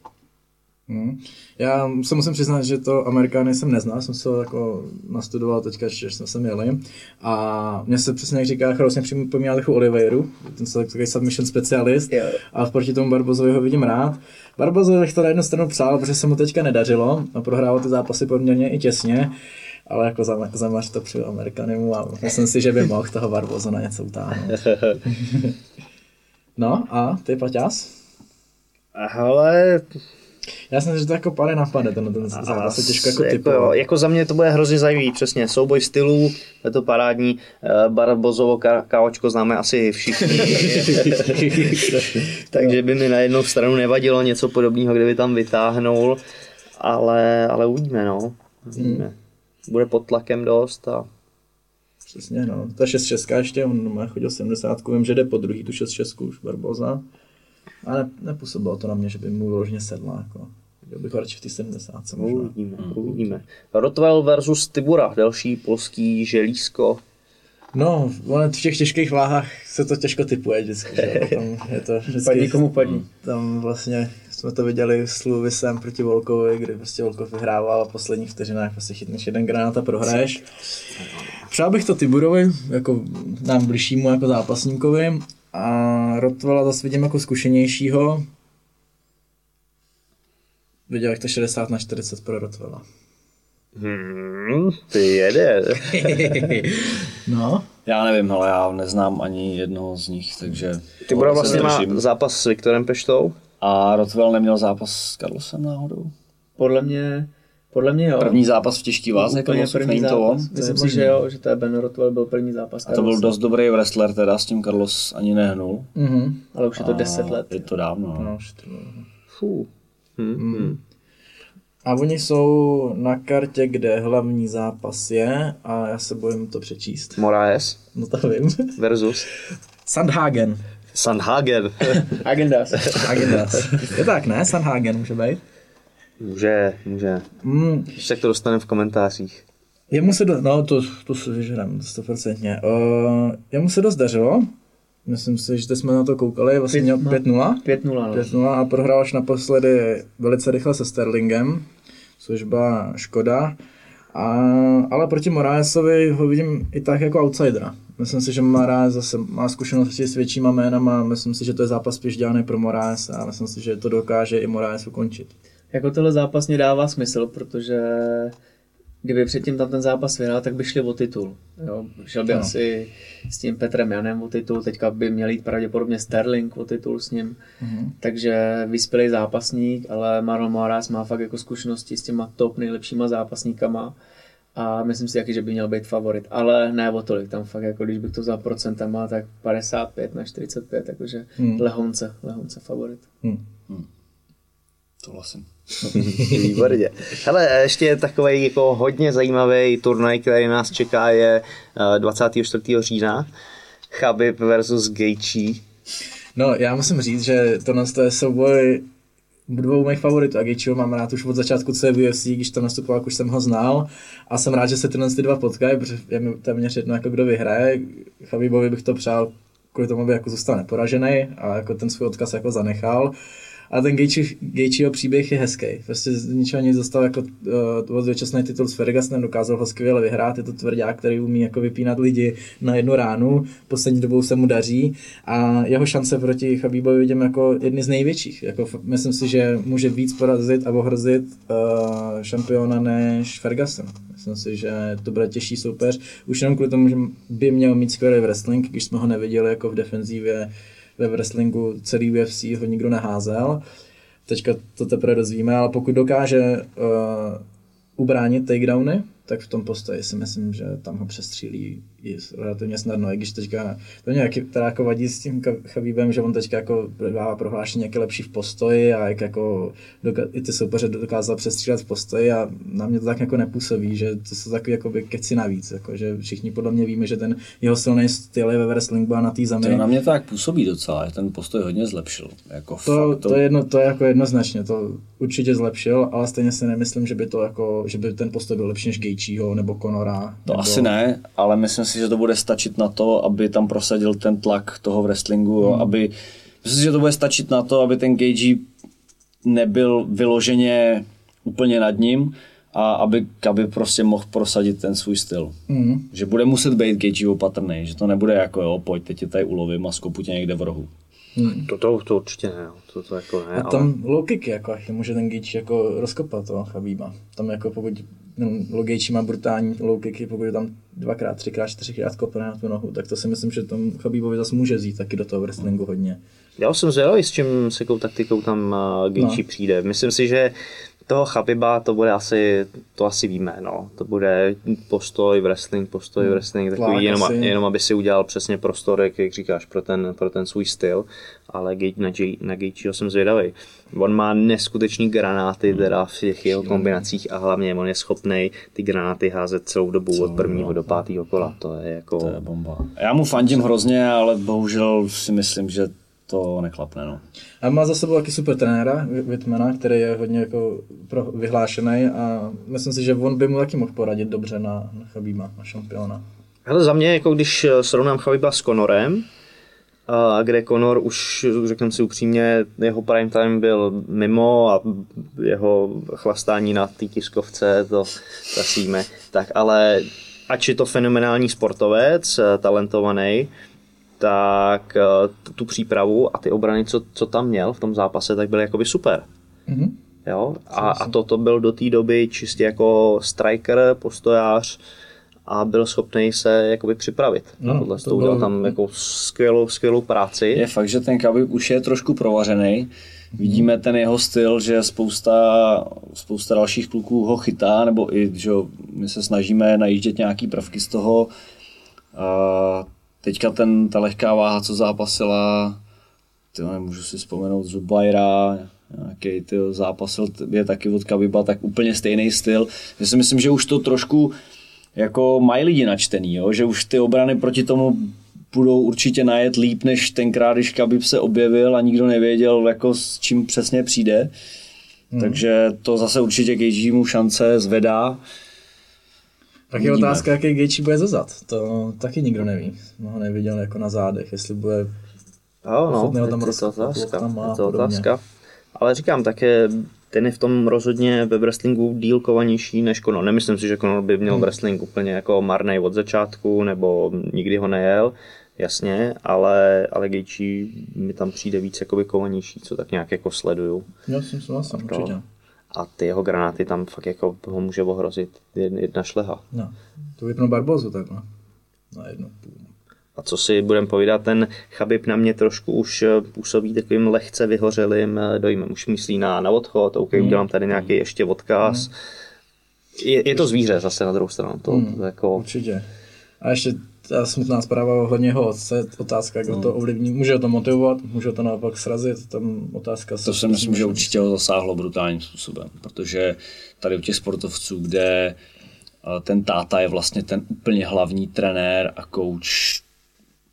Hmm. Já se musím přiznat, že to Amerikány jsem neznal, jsem se ho jako nastudoval teďka, že jsme sem jeli. A mně se přesně jak říká, hrozně připomíná trochu Oliveiru, ten se takový submission specialist. Jo. A proti tomu Barbozovi ho vidím rád. Barbozovi bych to na jednu stranu přál, protože se mu teďka nedařilo a prohrával ty zápasy poměrně i těsně. ale jako zama, zamař to při Amerikanimu a myslím si, že by mohl toho Barboza na něco utáhnout. no a ty Paťas? Ale Já si myslím, že to jako pade na pade, ten, ten zápas je těžko jako jako, jo, jako za mě to bude hrozně zajímavý, přesně, souboj stylů, je to parádní, Eh, Barbozovo ka- káočko známe asi všichni, takže by mi na jednu stranu nevadilo něco podobného, kdyby tam vytáhnul, ale, ale uvidíme, no. Uvidíme. Bude pod tlakem dost a Přesně, no. Ta 6 česká ještě, on má chodil 70, vím, že jde po druhý tu 6 českou už Barboza. Ale nepůsobilo to na mě, že by mu vyloženě sedla, jako. Byl bych radši v té 70 možná. uvidíme, uvidíme. Rotwell versus Tibura, další polský želízko. No, ale v těch těžkých váhách se to těžko typuje vždycky, že? Tam je to vždycky, Padni komu padni. Tam vlastně jsme to viděli s Luvisem proti Volkovi, kdy prostě Volkov vyhrával a v posledních vteřinách prostě chytneš jeden granát a prohraješ. Přál bych to Tiburovi, jako nám bližšímu jako zápasníkovi a Rotwella zase vidím jako zkušenějšího. Viděl jak to 60 na 40 pro Rotwella. Hmm, ty jede. No, Já nevím, ale já neznám ani jednoho z nich, takže... Tohle se vlastně má zápas s Viktorem Peštou. A Rottwell neměl zápas s Carlosem náhodou? Podle mě, podle mě jo. První zápas v těžký váze, Úplně první není to on? zápas. Myslím si, že jo, že to je Ben Rotwell, byl první zápas. A to byl dost dobrý wrestler, teda s tím Carlos ani nehnul. mhm. Ale už je to 10 let. Je to dávno. No. už to bylo. Fů. Hmm. A oni jsou na kartě, kde hlavní zápas je a já se bojím to přečíst. Moraes No to vím. versus Sandhagen. Sandhagen. Agendas. Agendas. Je tak, ne? Sandhagen může být. Může, může. Mm, Když tak to dostaneme v komentářích. jemu se do... No, to, to si vyžerem, stoprocentně. Uh, jemu se dost dařilo. Myslím si, že jsme na to koukali, vlastně Pět- měl no. 5-0. 5-0, no. 5-0 a prohrál až naposledy velice rychle se Sterlingem, což byla škoda. A, ale proti Moraesovi ho vidím i tak jako outsidera. Myslím si, že Moraes zase má zkušenosti s většíma jménama, myslím si, že to je zápas spíš dělaný pro Moraes a myslím si, že to dokáže i Moraes ukončit. Jako tohle zápas mě dává smysl, protože kdyby předtím tam ten zápas vyhrál, tak by šli o titul. Jo? Šel by Ano. asi s tím Petrem Janem o titul, teďka by měl jít pravděpodobně Sterling o titul s ním. Mhm. Takže vyspělý zápasník, ale Marlon Moraes má fakt jako zkušenosti s těma top nejlepšíma zápasníkama a myslím si taky, že by měl být favorit, ale ne o tolik, tam fakt jako když bych to vzal procentama, tak 55 na 45, takže Hmm. lehonce, lehonce favorit. Hm. To vlastně. Výborně. Hele, ještě je takový jako hodně zajímavý turnaj, který nás čeká, je eh, 24. října. Chabib versus Gaethje. No, já musím říct, že tohle je souboj dvou mých favoritů. A Gaethjeho mám rád už od začátku, co je v UFC, když tam nastupoval, už jsem ho znal. A jsem rád, že se tyhle ty dva potkají, protože je mi téměř jedno, jako kdo vyhraje. Chabibovi bych to přál kvůli tomu, aby jako zůstal neporažený a jako ten svůj odkaz jako zanechal. A ten Gaethjeho příběh je hezký. Prostě z ničeho nic dostal jako uh, dočasný titul s Fergusonem, dokázal ho skvěle vyhrát. Je to tvrdák, který umí jako vypínat lidi na jednu ránu. Poslední dobou se mu daří a jeho šance proti Chabibovi vidím jako jedny z největších. Jako, myslím si, že může víc porazit a ohrozit uh, šampiona než Ferguson. Myslím si, že to bude těžší soupeř. Už jenom kvůli tomu, že by měl mít skvělý wrestling, když jsme ho neviděli jako v defenzívě ve wrestlingu celý UFC ho nikdo neházel. Teďka to teprve dozvíme, ale pokud dokáže uh, ubránit takedowny, tak v tom postoji si myslím, že tam ho přestřílí i relativně snadno, i když teďka to mě teda jako vadí s tím Chabíbem, že on teďka jako dává prohlášení, jak je lepší v postoji a jak jako doka- i ty soupeře dokázal přestřílet v postoji a na mě to tak jako nepůsobí, že to jsou takový jako keci navíc, jako, že všichni podle mě víme, že ten jeho silný styl je ve wrestlingu a na té zemi. To na mě to tak působí docela, že ten postoj hodně zlepšil. Jako To, fakt, to, je jedno, to je jako jednoznačně, to určitě zlepšil, ale stejně si nemyslím, že by to jako, že by ten postoj byl lepší než Gaethjeho nebo Conora. To nebo... asi ne, ale myslím si, že to bude stačit na to, aby tam prosadil ten tlak toho wrestlingu, hmm. aby, myslím si, že to bude stačit na to, aby ten Gagey nebyl vyloženě úplně nad ním a aby, aby prostě mohl prosadit ten svůj styl. Mm. Že bude muset být Gagey opatrný, že to nebude jako jo, pojď, teď tě tady ulovím a skopu tě někde v rohu. Hmm. To, to, to určitě ne, no. to, to jako ne, A tam ale... low kicky, jako, může ten Gage jako rozkopat toho Chabíba. Tam jako pokud Logejči má brutální low kicky, pokud je tam dvakrát, třikrát, čtyřikrát kopne na tu nohu, tak to si myslím, že tam Chabíbovi zase může zít taky do toho wrestlingu hodně. Já jsem zvědavý, s čím s jakou taktikou tam uh, Gaethje no. přijde. Myslím si, že toho Chabiba to bude asi, to asi víme, no. To bude postoj wrestling, postoj hmm. wrestling, takový jenom, asi. jenom, aby si udělal přesně prostor, jak, jak říkáš, pro ten, pro ten svůj styl, ale na, G, na Gaethjeho jsem zvědavý. On má neskutečný granáty hmm. teda v těch jeho kombinacích a hlavně on je schopný ty granáty házet celou dobu celou od prvního do pátého kola. To je jako... To je bomba. Já mu fandím hrozně, ale bohužel si myslím, že to neklapne. No. A má za sebou taky super trenéra, Whitmana, který je hodně jako pro, vyhlášený a myslím si, že on by mu taky mohl poradit dobře na, na Chabíma, na šampiona. Hele, za mě, jako když eh, srovnám Chabiba s Conorem, a kde Conor už, řekněme si upřímně, jeho prime time byl mimo a jeho chlastání na té tiskovce, to zasíme. Tak ale ač je to fenomenální sportovec, eh, talentovaný, tak eh, tu přípravu a ty obrany, co, co tam měl v tom zápase, tak byly jakoby super. Mm-hmm. Jo? A, a toto byl do té doby čistě jako striker, postojář a byl schopný se jakoby připravit. No, tohle to udělal tam jako skvělou, skvělou práci. Je fakt, že ten Khabib už je trošku provařený. Vidíme ten jeho styl, že spousta, spousta dalších kluků ho chytá, nebo i, že my se snažíme najíždět nějaký prvky z toho. Uh, Teďka ten, ta lehká váha, co zápasila, tyjo, nemůžu si vzpomenout, Zubajra, nějaký ty zápasil je taky od Kabiba, tak úplně stejný styl. Já si myslím, že už to trošku jako mají lidi načtený, jo? že už ty obrany proti tomu budou určitě najet líp, než tenkrát, když Kabib se objevil a nikdo nevěděl, jako s čím přesně přijde. Hmm. Takže to zase určitě mu šance zvedá. Tak je otázka, jaký Gaethje bude zazad. To taky nikdo neví. No, ho neviděl jako na zádech, jestli bude jo, no, je tam to otázka. je to otázka. Ale říkám, také ten je v tom rozhodně ve wrestlingu díl kovanější než Conor. Nemyslím si, že Conor by měl hmm. wrestling úplně jako marnej od začátku, nebo nikdy ho nejel, jasně, ale, ale Gaethje mi tam přijde víc jakoby kovanější, co tak nějak jako sleduju. Já jsem souhlasím, určitě a ty jeho granáty tam fakt jako ho může ohrozit jedna šleha. No, to vypnu Barbozu takhle. Na jednu půl. A co si budeme povídat, ten Chabib na mě trošku už eh, působí takovým lehce vyhořelým eh, dojmem. Už myslí na, na odchod, OK, mm. udělám tady nějaký ještě odkaz. Mm. Je, je to zvíře zase na druhou stranu. To, mm. to jako... Určitě. A ještě ta smutná zpráva ohledně jeho otce, otázka, jak no. to ovlivní. Může to motivovat, může to naopak srazit, tam otázka. To si myslím, že určitě ho zasáhlo brutálním způsobem, protože tady u těch sportovců, kde ten táta je vlastně ten úplně hlavní trenér a coach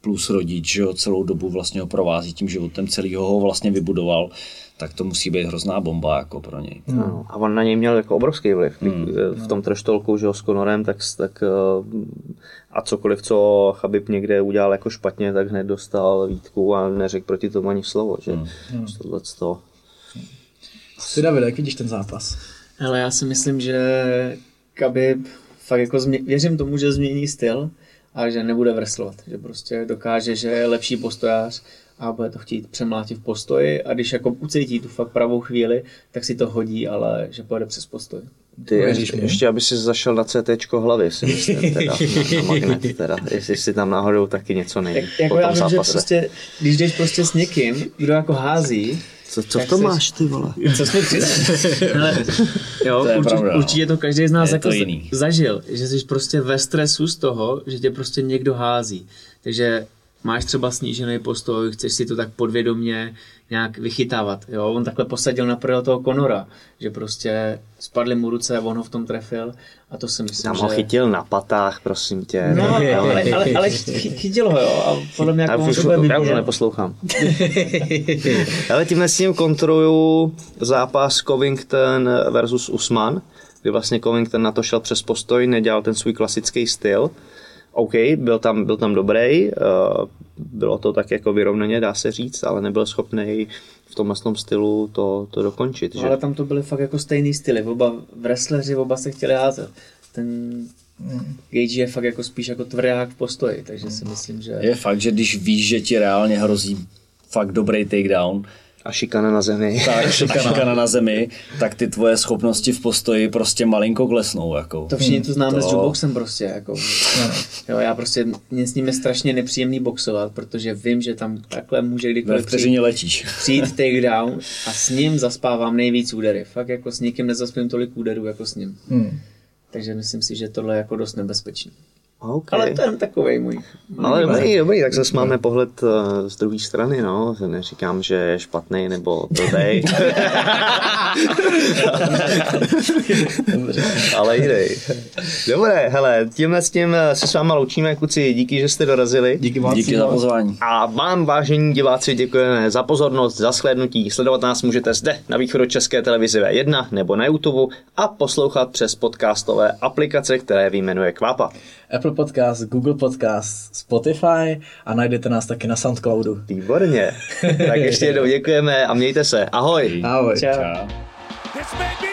plus rodič, že ho celou dobu vlastně ho provází tím životem, celý ho vlastně vybudoval, tak to musí být hrozná bomba jako pro něj. No, a on na něj měl jako obrovský vliv. Hmm. V tom treštolku, že ho s Conorem, tak, tak eh, a cokoliv, co Chabib někde udělal jako špatně, tak hned dostal výtku a neřekl proti tomu ani slovo, že hmm. tohle to. Ty David, jak vidíš ten zápas? Ale já si myslím, že Khabib fakt jako změ- věřím tomu, že změní styl a že nebude vreslovat, že prostě dokáže, že je lepší postojář a bude to chtít přemlátit v postoji a když jako ucítí tu fakt pravou chvíli, tak si to hodí, ale že pojede přes postoj. Ty ještě, ještě, aby si zašel na CT hlavy, si myslím, teda, na, na magnet, teda, jestli si tam náhodou taky něco nejde. Jak, jako já vím, že prostě, když jdeš prostě s někým, kdo jako hází, co, co to máš, ty vole? Co jsme Ale, jo, to určitě, pravda, určitě to každý z nás jako zažil, že jsi prostě ve stresu z toho, že tě prostě někdo hází. Takže máš třeba snížený postoj, chceš si to tak podvědomně nějak vychytávat. Jo? On takhle posadil na toho Konora, že prostě spadly mu ruce a on ho v tom trefil a to si myslím, Tam ho že... chytil na patách, prosím tě. No, ale, ale, ale, ale chytil ho, jo, a podle mě jako já, už, to já už ho neposlouchám. ale tímhle s ním kontroluju zápas Covington versus Usman, kdy vlastně Covington na to šel přes postoj, nedělal ten svůj klasický styl, OK, byl tam, byl tam dobrý, uh, bylo to tak jako vyrovnaně, dá se říct, ale nebyl schopný v tom tom stylu to, to dokončit. No, že? Ale tam to byly fakt jako stejný styly, oba wrestleri, oba se chtěli házet. Ten Gage je fakt jako spíš jako tvrdák v postoji, takže si myslím, že... Je fakt, že když víš, že ti reálně hrozí fakt dobrý takedown, A šikana na zemi. tak šikana, šikana na zemi, tak ty tvoje schopnosti v postoji prostě malinko klesnou. Jako. To všichni to známe To- s jukeboxem prostě, jako. Jo, já prostě, mě s ním je strašně nepříjemný boxovat, protože vím, že tam takhle může kdykoliv přijít, letíš. přijít takedown a s ním zaspávám nejvíc údery. Fakt jako s nikým nezaspím tolik úderů jako s ním. Hmm. Takže myslím si, že tohle je jako dost nebezpečný. Okay. Ale to je jen takovej můj. Ale dobrý, dobrý, tak zase máme pohled eh, z druhé strany, no. Neříkám, že je špatný nebo blbej. Ale jiný. Dobré, hele, tímhle s tím eh, se s váma loučíme, kluci, díky, že jste dorazili. Díky vám. Díky za pozvání. A vám, vážení diváci, děkujeme za pozornost, za shlédnutí. Sledovat nás můžete zde na východu České televize V1 nebo na YouTube a poslouchat přes podcastové aplikace, které vyjmenuje Kvapa. Apple Podcast, Google Podcast, Spotify a najdete nás taky na Soundcloudu. Výborně. Tak ještě jednou děkujeme a mějte se. Ahoj. Ahoj. Čau. Čau.